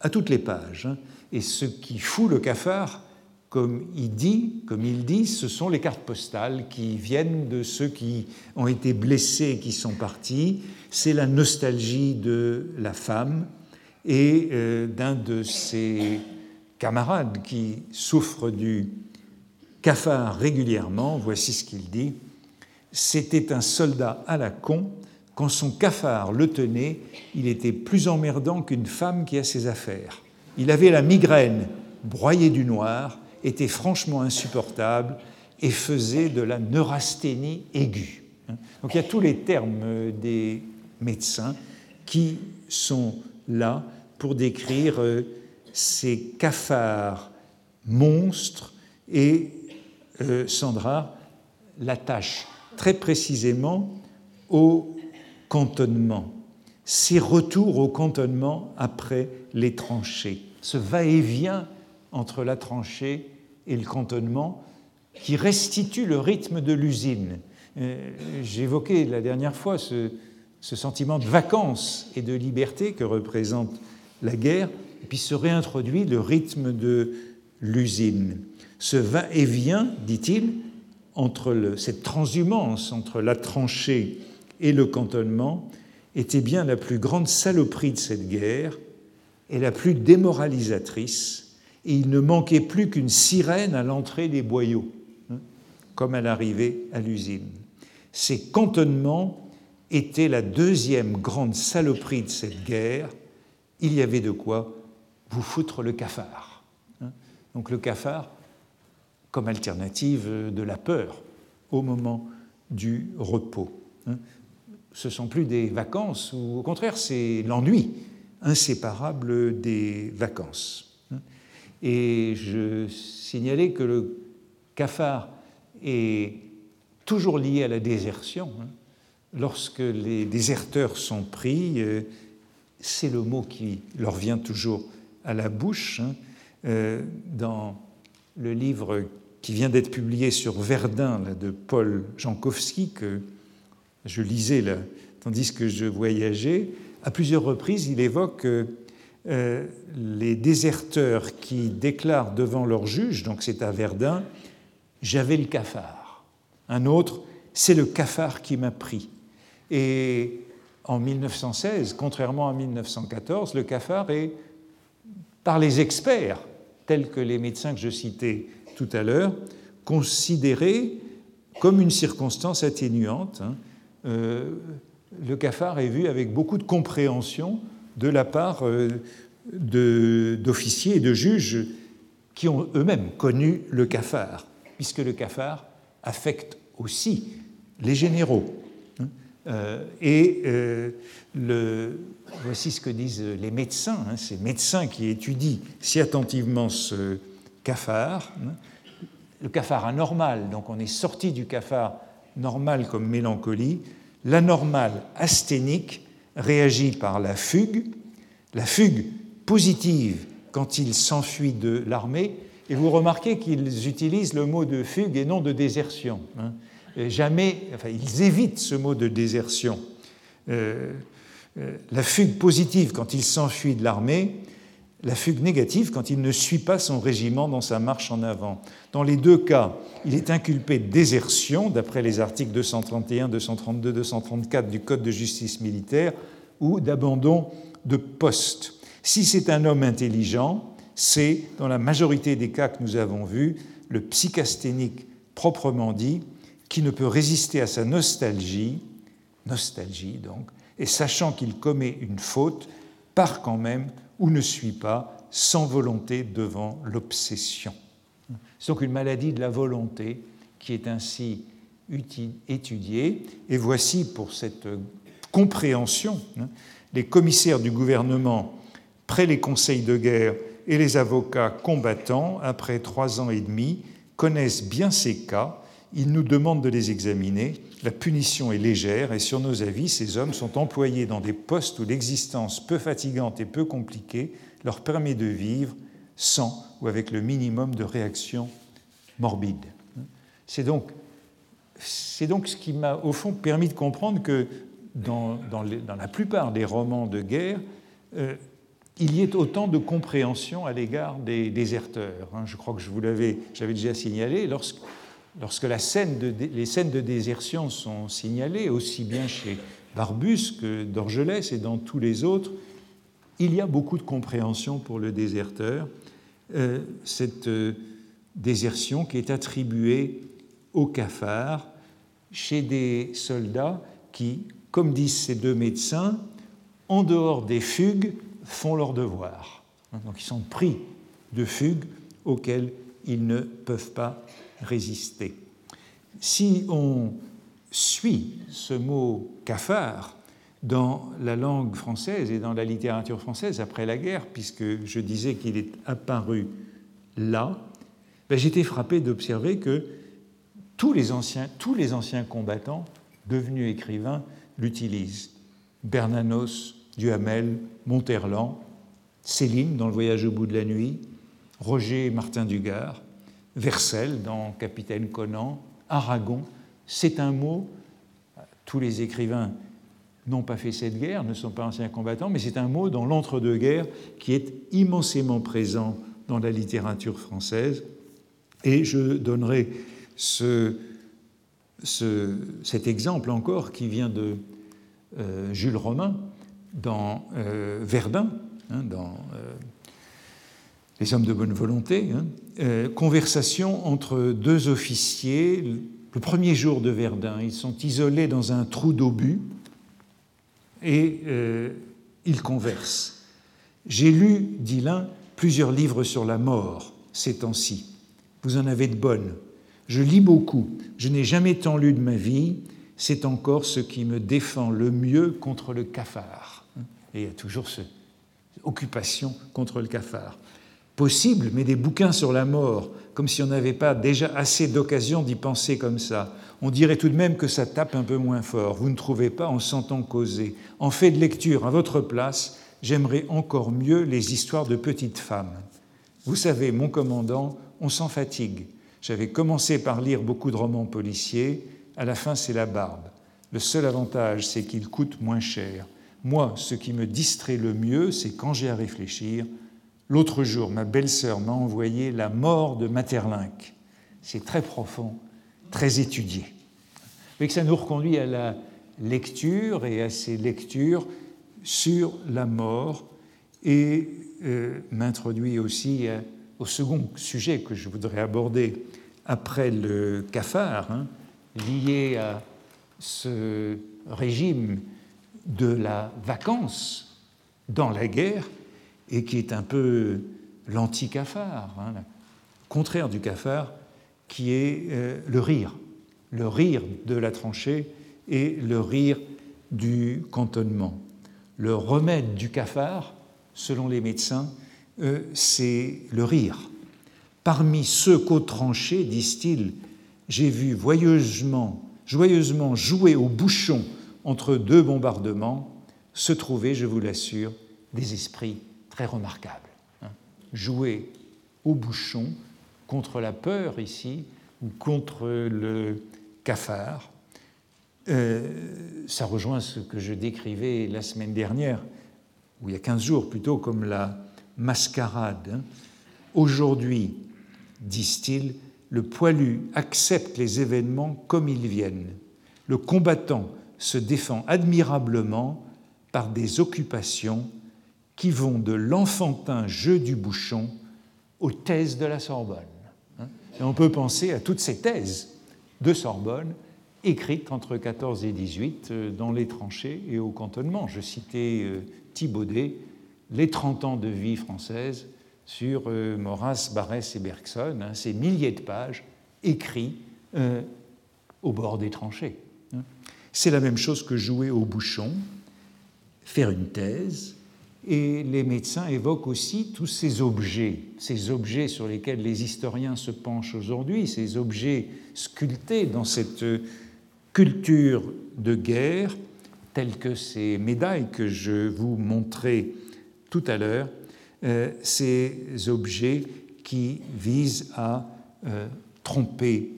à toutes les pages. Hein. Et ce qui fout le cafard, comme il dit, comme il dit, ce sont les cartes postales qui viennent de ceux qui ont été blessés et qui sont partis. C'est la nostalgie de la femme et euh, d'un de ses camarades qui souffre du cafard régulièrement. Voici ce qu'il dit. C'était un soldat à la con. Quand son cafard le tenait, il était plus emmerdant qu'une femme qui a ses affaires. Il avait la migraine, broyé du noir, était franchement insupportable et faisait de la neurasthénie aiguë. Donc il y a tous les termes des médecins qui sont là pour décrire euh, ces cafards monstres et euh, Sandra l'attache très précisément au cantonnement, ces retours au cantonnement après les tranchées, ce va-et-vient entre la tranchée et le cantonnement qui restitue le rythme de l'usine. Euh, j'évoquais la dernière fois ce, ce, sentiment de vacances et de liberté que représente la guerre. et puis se réintroduit le rythme de l'usine. Ce va-et-vient, dit-il, cette transhumance entre la tranchée et le cantonnement était bien la plus grande saloperie de cette guerre et la plus démoralisatrice, et il ne manquait plus qu'une sirène à l'entrée des boyaux, hein, comme à l'arrivée à l'usine. Ces cantonnements étaient la deuxième grande saloperie de cette guerre. Il y avait de quoi vous foutre le cafard. Hein. Donc le cafard comme alternative de la peur au moment du repos. Hein ce sont plus des vacances, ou au contraire, c'est l'ennui inséparable des vacances. Et je signalais que le cafard est toujours lié à la désertion. Lorsque les déserteurs sont pris, euh, c'est le mot qui leur vient toujours à la bouche. Euh, dans le livre qui vient d'être publié sur Verdun de Paul Jankowski, que je lisais là, tandis que je voyageais, à plusieurs reprises, il évoque euh, les déserteurs qui déclarent devant leur juge, donc c'est à Verdun, j'avais le cafard. Un autre, c'est le cafard qui m'a pris. Et en 1916, contrairement à 1914, le cafard est, par les experts, tels que les médecins que je citais tout à l'heure, considéré comme une circonstance atténuante. Hein, euh, le cafard est vu avec beaucoup de compréhension de la part euh, d'officiers et de juges qui ont eux-mêmes connu le cafard, puisque le cafard affecte aussi les généraux. Hein. Euh, et voici ce que disent les médecins, hein, ces médecins qui étudient si attentivement ce cafard. Le cafard anormal, donc on est sorti du cafard normal comme mélancolie, l'anormal asthénique réagit par la fugue, la fugue positive quand il s'enfuit de l'armée, et vous remarquez qu'ils utilisent le mot de fugue et non de désertion. Hein. Jamais, ils évitent ce mot de désertion. Euh, euh, la fugue positive quand il s'enfuit de l'armée, la fugue négative quand il ne suit pas son régiment dans sa marche en avant. Dans les deux cas, il est inculpé de désertion, d'après les articles 231, 232, 234 du Code de justice militaire, ou d'abandon de poste. Si c'est un homme intelligent, c'est, dans la majorité des cas que nous avons vus, le psychasthénique proprement dit, qui ne peut résister à sa nostalgie, nostalgie donc, et sachant qu'il commet une faute, part quand même ou ne suit pas sans volonté devant l'obsession. C'est donc une maladie de la volonté qui est ainsi étudiée. Et voici pour cette compréhension hein, les commissaires du gouvernement près les conseils de guerre et les avocats combattants, après trois ans et demi, connaissent bien ces cas. Ils nous demandent de les examiner. La punition est légère et sur nos avis, ces hommes sont employés dans des postes où l'existence peu fatigante et peu compliquée leur permet de vivre sans ou avec le minimum de réactions morbides. C'est donc, c'est donc ce qui m'a au fond permis de comprendre que dans, dans, la plupart des romans de guerre, euh, il y ait autant de compréhension à l'égard des déserteurs. Hein. Je crois que je vous l'avais, j'avais déjà signalé, lorsque lorsque les scènes de désertion sont signalées, aussi bien chez Barbus que d'Orgelès et dans tous les autres, il y a beaucoup de compréhension pour le déserteur. Euh, cette euh, désertion qui est attribuée au cafard chez des soldats qui, comme disent ces deux médecins, en dehors des fugues, font leur devoir. Donc ils sont pris de fugues auxquelles ils ne peuvent pas résister. Si on suit ce mot cafard dans la langue française et dans la littérature française après la guerre, puisque je disais qu'il est apparu là, ben j'étais frappé d'observer que tous les, anciens, anciens combattants devenus écrivains l'utilisent. Bernanos, Duhamel, Monterland, Céline dans Le voyage au bout de la nuit, Roger Martin Dugard, Vercel dans Capitaine Conan, Aragon, c'est un mot, tous les écrivains n'ont pas fait cette guerre, ne sont pas anciens combattants, mais c'est un mot dans l'entre-deux-guerres qui est immensément présent dans la littérature française. Et je donnerai ce, cet exemple encore qui vient de euh, Jules Romain dans euh, Verdun, hein, dans euh, Les hommes de bonne volonté, hein, conversation entre deux officiers. Le premier jour de Verdun, ils sont isolés dans un trou d'obus et ils conversent. J'ai lu, dit l'un, plusieurs livres sur la mort ces temps-ci. Vous en avez de bonnes. Je lis beaucoup. Je n'ai jamais tant lu de ma vie. C'est encore ce qui me défend le mieux contre le cafard. Et il y a toujours cette occupation contre le cafard. Possible, mais des bouquins sur la mort, comme si on n'avait pas déjà assez d'occasions d'y penser comme ça. On dirait tout de même que ça tape un peu moins fort. Vous ne trouvez pas en sentant causer. En fait de lecture, à votre place, j'aimerais encore mieux les histoires de petites femmes. Vous savez, mon commandant, on s'en fatigue. J'avais commencé par lire beaucoup de romans policiers, à la fin c'est la barbe. Le seul avantage, c'est qu'ils coûtent moins cher. Moi, ce qui me distrait le mieux, c'est quand j'ai à réfléchir. L'autre jour, ma belle-sœur m'a envoyé La mort de Materlinck. C'est très profond, très étudié. Et que ça nous reconduit à la lecture et à ces lectures sur la mort et euh, m'introduit aussi au second sujet que je voudrais aborder après le cafard, hein, lié à ce régime de la vacance dans la guerre, et qui est un peu l'anti-cafard, hein, contraire du cafard, qui est euh, le rire, le rire de la tranchée et le rire du cantonnement. Le remède du cafard, selon les médecins, euh, c'est le rire. Parmi ceux qu'au tranché, disent-ils, j'ai vu joyeusement, joyeusement jouer au bouchon entre deux bombardements, se trouver, je vous l'assure, des esprits très remarquables. Hein. Jouer au bouchon contre la peur ici, ou contre le cafard, euh, ça rejoint ce que je décrivais la semaine dernière, ou il y a 15 jours plutôt, comme la mascarade. Hein. Aujourd'hui, disent-ils, le poilu accepte les événements comme ils viennent. Le combattant se défend admirablement par des occupations qui vont de l'enfantin jeu du bouchon aux thèses de la Sorbonne. Hein. Et on peut penser à toutes ces thèses de Sorbonne écrites entre 14 et 18 euh, dans les tranchées et au cantonnement. Je citais euh, Thibaudet les 30 ans de vie française sur euh, Maurras, Barrès et Bergson, hein, ces milliers de pages écrits au bord des tranchées. Hein. C'est la même chose que jouer au bouchon, faire une thèse, et les médecins évoquent aussi tous ces objets, ces objets sur lesquels les historiens se penchent aujourd'hui, ces objets sculptés dans cette culture de guerre, tels que ces médailles que je vous montrais tout à l'heure, euh, ces objets qui visent à euh, tromper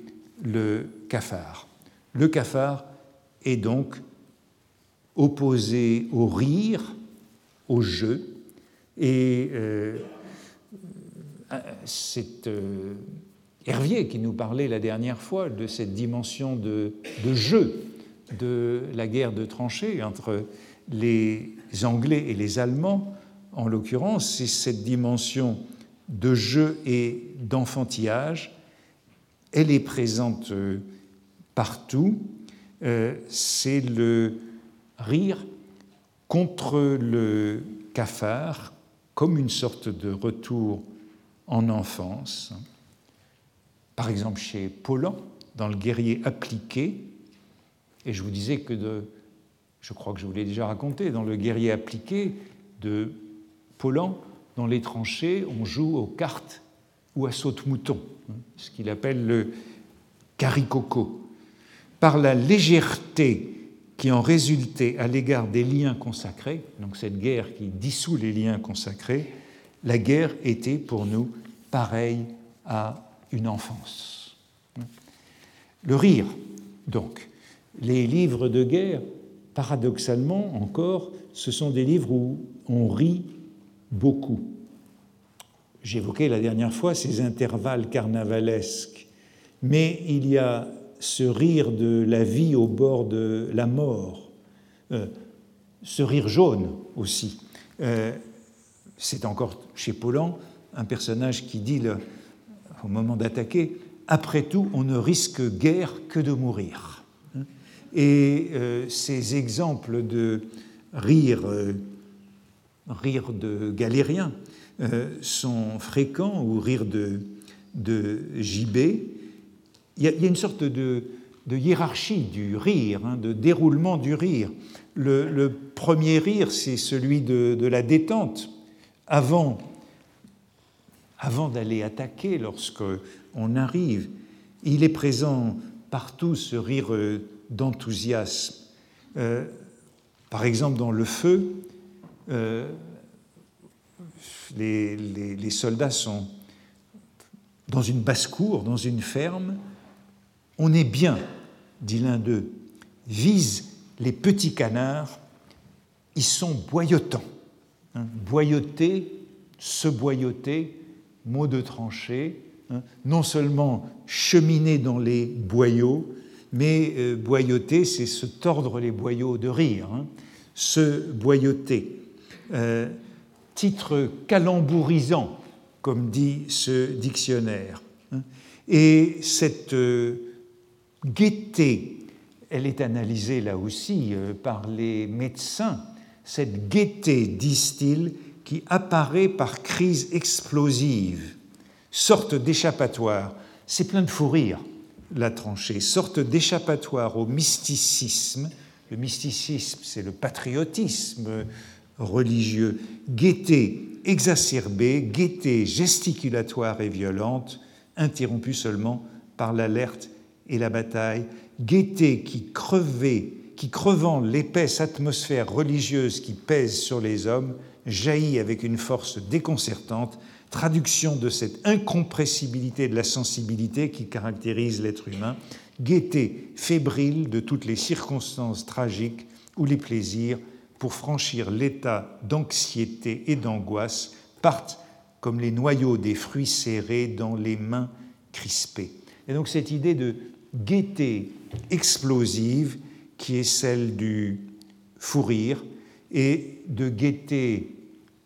le cafard. Le cafard est donc opposé au rire, au jeu, et euh, c'est Hervier qui nous parlait la dernière fois de cette dimension de, jeu de la guerre de tranchées entre les Anglais et les Allemands en l'occurrence, c'est cette dimension de jeu et d'enfantillage. Elle est présente euh, partout. Euh, c'est le rire contre le cafard comme une sorte de retour en enfance. Par exemple, chez Paulan, dans le guerrier appliqué, et je vous disais que je crois que je vous l'ai déjà raconté, dans le guerrier appliqué de Paulan, dans les tranchées, on joue aux cartes ou à saute-mouton, ce qu'il appelle le caricoco. Par la légèreté qui en résultait à l'égard des liens consacrés, donc cette guerre qui dissout les liens consacrés, la guerre était pour nous pareille à une enfance. Le rire, donc. Les livres de guerre paradoxalement encore, ce sont des livres où on rit beaucoup. J'évoquais la dernière fois ces intervalles carnavalesques, mais il y a ce rire de la vie au bord de la mort, euh, ce rire jaune aussi. Euh, c'est encore chez Paulan un personnage qui dit au moment d'attaquer Après tout, on ne risque guère que de mourir. Et euh, ces exemples de rire, rire de galérien sont fréquents, ou rire de, de gibet, il y, a, une sorte de, hiérarchie du rire, hein, de déroulement du rire. Le, premier rire, c'est celui de, la détente, avant, avant d'aller attaquer, lorsqu'on arrive. Il est présent partout, ce rire euh, d'enthousiasme. Euh, par exemple, dans le feu, euh, les, soldats sont dans une basse-cour, dans une ferme, on est bien, dit l'un d'eux, vise les petits canards, ils sont boyotants. Hein, boyoter, se boyoter, mot de tranchée, hein, non seulement cheminer dans les boyaux, mais euh, boyoter, c'est se tordre les boyaux de rire, hein, se boyoter. Euh, titre calambourisant, comme dit ce dictionnaire. Et cette euh, gaieté, elle est analysée là aussi euh, par les médecins, cette gaieté, disent-ils, qui apparaît par crise explosive, sorte d'échappatoire, c'est plein de fou rire, la tranchée, sorte d'échappatoire au mysticisme. Le mysticisme, c'est le patriotisme religieux. Gaieté exacerbée, gaieté gesticulatoire et violente, interrompue seulement par l'alerte et la bataille, gaieté qui crevait, qui crevant l'épaisse atmosphère religieuse qui pèse sur les hommes, jaillit avec une force déconcertante, traduction de cette incompressibilité de la sensibilité qui caractérise l'être humain, gaieté fébrile de toutes les circonstances tragiques où les plaisirs, pour franchir l'état d'anxiété et d'angoisse, partent comme les noyaux des fruits serrés dans les mains crispées. Et donc cette idée de gaieté explosive qui est celle du fou rire et de gaieté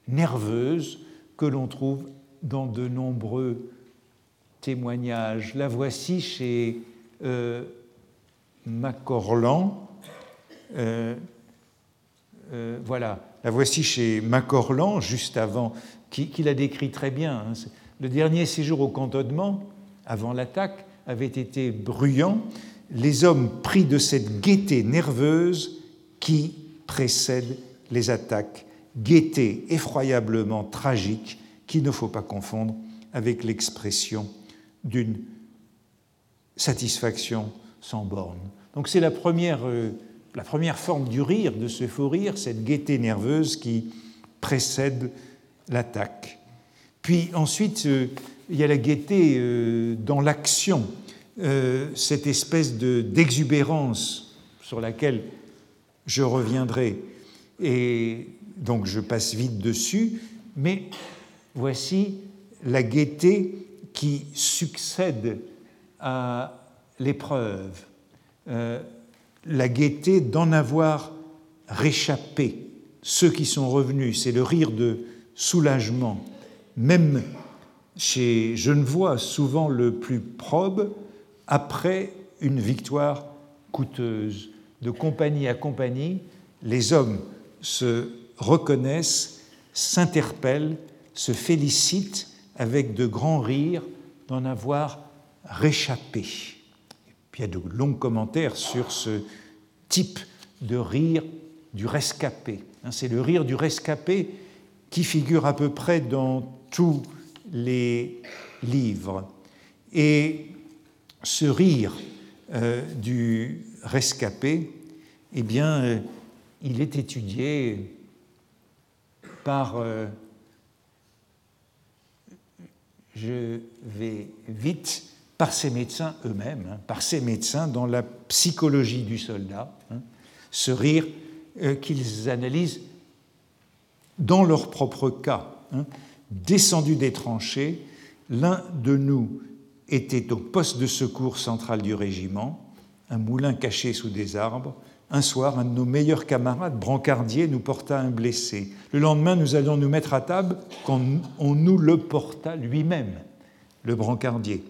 nerveuse que l'on trouve dans de nombreux témoignages. La voici chez euh, Macorlan. Euh, euh, voilà, la voici chez Macorlan, juste avant, qui, la décrit très bien. Hein. Le dernier séjour au cantonnement, avant l'attaque, avait été bruyant, les hommes pris de cette gaieté nerveuse qui précède les attaques, gaieté effroyablement tragique qu'il ne faut pas confondre avec l'expression d'une satisfaction sans borne. Donc c'est la première, euh, la forme du rire, de ce faux rire, cette gaieté nerveuse qui précède l'attaque. Puis ensuite, euh, il y a la gaieté euh, dans l'action, euh, cette espèce d'exubérance sur laquelle je reviendrai. Et donc je passe vite dessus, mais voici la gaieté qui succède à l'épreuve, euh, la gaieté d'en avoir réchappé. Ceux qui sont revenus, c'est le rire de soulagement, même chez Genevois, souvent le plus probe, après une victoire coûteuse. De compagnie à compagnie, les hommes se reconnaissent, s'interpellent, se félicitent avec de grands rires d'en avoir réchappé. puis il y a de longs commentaires sur ce type de rire du rescapé. Hein, c'est le rire du rescapé qui figure à peu près dans tous les livres. Et ce rire euh, du rescapé, eh bien, euh, il est étudié par, euh, je vais vite, par ces médecins eux-mêmes, hein, par ces médecins dans la psychologie du soldat. Hein. ce rire qu'ils analysent dans leur propre cas. Hein. Descendu des tranchées, l'un de nous était au poste de secours central du régiment, un moulin caché sous des arbres. Un soir, un de nos meilleurs camarades, brancardier, nous porta un blessé. Le lendemain, nous allions nous mettre à table quand on nous le porta lui-même, le brancardier.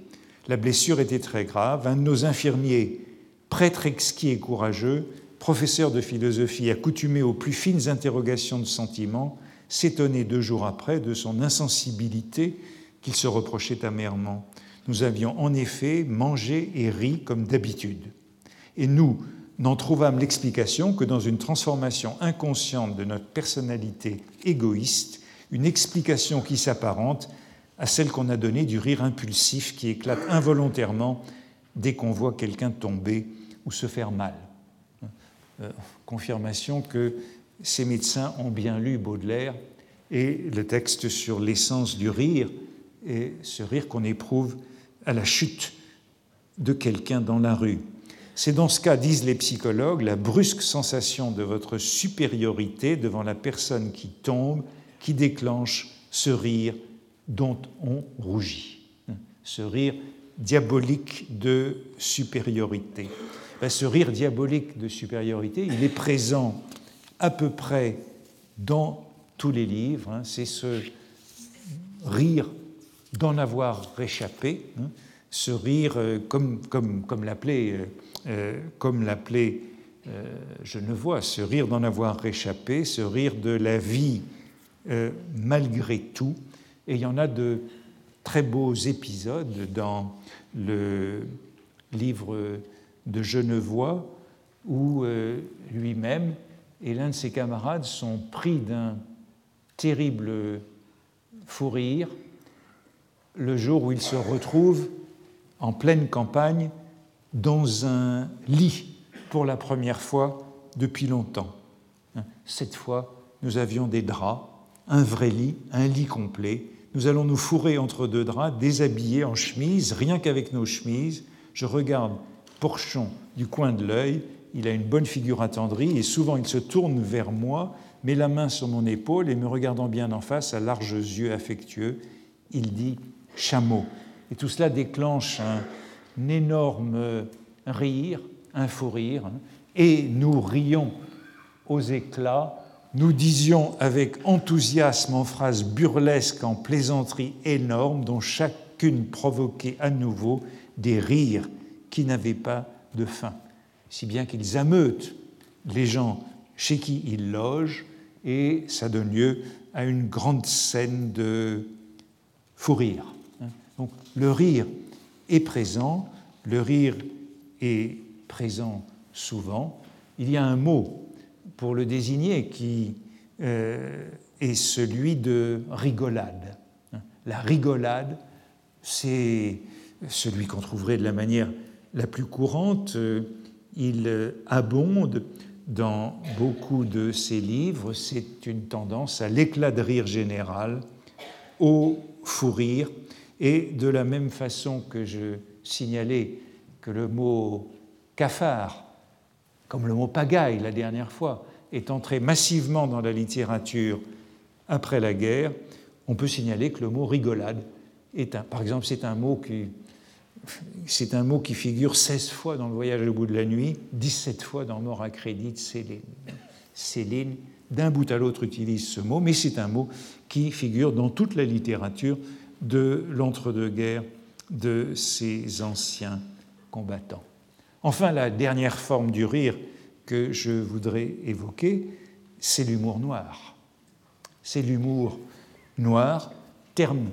La blessure était très grave. Un de nos infirmiers, prêtre exquis et courageux, professeur de philosophie accoutumé aux plus fines interrogations de sentiments, s'étonnait deux jours après de son insensibilité qu'il se reprochait amèrement. Nous avions en effet mangé et ri comme d'habitude. Et nous n'en trouvâmes l'explication que dans une transformation inconsciente de notre personnalité égoïste, une explication qui s'apparente à celle qu'on a donnée du rire impulsif qui éclate involontairement dès qu'on voit quelqu'un tomber ou se faire mal. Euh, confirmation que ces médecins ont bien lu Baudelaire et le texte sur l'essence du rire et ce rire qu'on éprouve à la chute de quelqu'un dans la rue. C'est dans ce cas, disent les psychologues, la brusque sensation de votre supériorité devant la personne qui tombe qui déclenche ce rire dont on rougit, ce rire diabolique de supériorité. Ben, ce rire diabolique de supériorité, il est présent à peu près dans tous les livres, hein. c'est ce rire d'en avoir réchappé, hein. ce rire euh, comme, comme, comme l'appelait euh, euh, comme l'appelait Genevois, ce rire d'en avoir réchappé, ce rire de la vie malgré tout. Et il y en a de très beaux épisodes dans le livre de Genevois où lui-même et l'un de ses camarades sont pris d'un terrible fou rire le jour où ils se retrouvent en pleine campagne dans un lit pour la première fois depuis longtemps. Cette fois, nous avions des draps, un vrai lit, un lit complet. Nous allons nous fourrer entre deux draps, déshabillés en chemise, rien qu'avec nos chemises. Je regarde Porchon du coin de l'œil. Il a une bonne figure attendrie et souvent il se tourne vers moi, met la main sur mon épaule et me regardant bien en face, à larges yeux affectueux, il dit chameau. Et tout cela déclenche un, énorme rire, un fou rire, hein. et nous rions aux éclats, nous disions avec enthousiasme en phrases burlesques, en plaisanteries énormes, dont chacune provoquait à nouveau des rires qui n'avaient pas de fin, si bien qu'ils ameutent les gens chez qui ils logent, et ça donne lieu à une grande scène de fou rire. Donc le rire est présent, le rire est présent souvent. Il y a un mot pour le désigner qui euh, est celui de rigolade. La rigolade, c'est celui qu'on trouverait de la manière la plus courante. Il abonde dans beaucoup de ses livres. C'est une tendance à l'éclat de rire général, au fou rire, et de la même façon que je signalais que le mot cafard, comme le mot pagaille la dernière fois, est entré massivement dans la littérature après la guerre, on peut signaler que le mot rigolade est un, par exemple, c'est un mot qui c'est un mot qui figure 16 fois dans le voyage au bout de la nuit, 17 fois dans Mort à crédit de Céline. Céline, d'un bout à l'autre, utilise ce mot, mais c'est un mot qui figure dans toute la littérature de l'entre-deux-guerres de ces anciens combattants. Enfin, la dernière forme du rire que je voudrais évoquer, c'est l'humour noir. C'est l'humour noir, terme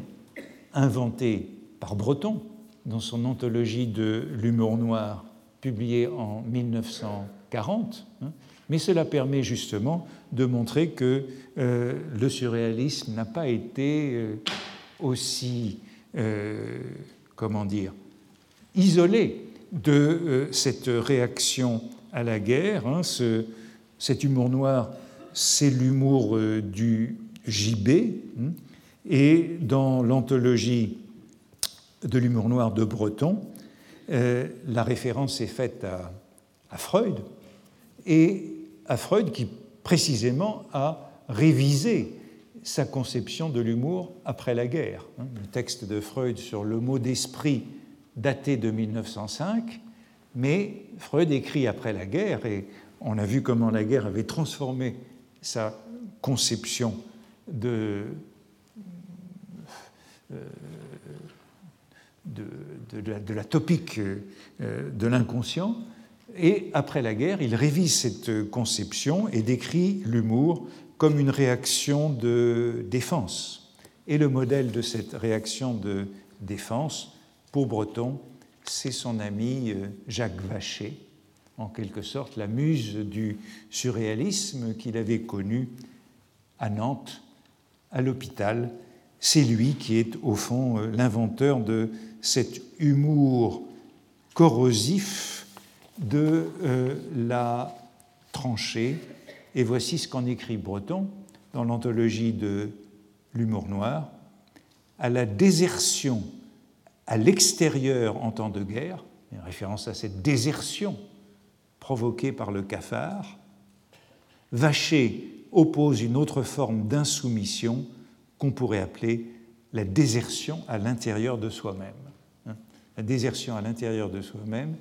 inventé par Breton dans son anthologie de l'humour noir publiée en 1940, hein. mais cela permet justement de montrer que euh, le surréalisme n'a pas été euh, aussi, euh, comment dire, isolé de cette réaction à la guerre. Hein. cet humour noir, c'est l'humour du gibet. Hein. et dans l'anthologie de l'humour noir de Breton, la référence est faite à, à Freud. Et à Freud qui précisément a révisé sa conception de l'humour après la guerre. Hein. Le texte de Freud sur le mot d'esprit daté de 1905, mais Freud écrit après la guerre, et on a vu comment la guerre avait transformé sa conception de, euh, de, la, topique euh, de l'inconscient. Et après la guerre, il révise cette conception et décrit l'humour comme une réaction de défense. Et le modèle de cette réaction de défense, pour Breton, c'est son ami euh, Jacques Vacher, en quelque sorte la muse du surréalisme qu'il avait connu à Nantes, à l'hôpital. C'est lui qui est au fond euh, l'inventeur de cet humour corrosif de euh, la tranchée. Et voici ce qu'en écrit Breton dans l'anthologie de l'humour noir. À la désertion à l'extérieur en temps de guerre, une référence à cette désertion provoquée par le cafard, Vacher oppose une autre forme d'insoumission qu'on pourrait appeler la désertion à l'intérieur de soi-même. La désertion à l'intérieur de soi-même,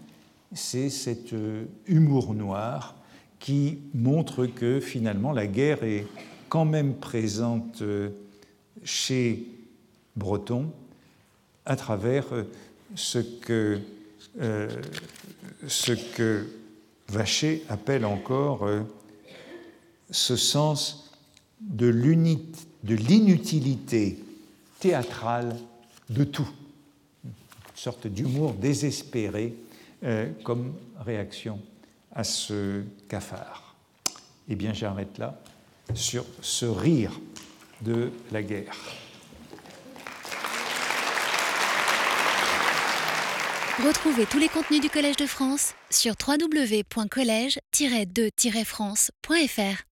c'est cet euh, humour noir qui montre que finalement la guerre est quand même présente euh, chez Breton à travers euh, ce que, Vacher appelle encore ce sens de l'inutilité théâtrale de tout, sorte d'humour désespéré euh, comme réaction à ce cafard. Eh bien, j'arrête là sur ce rire de la guerre. Retrouvez tous les contenus du Collège de France sur www.colège-2-france.fr.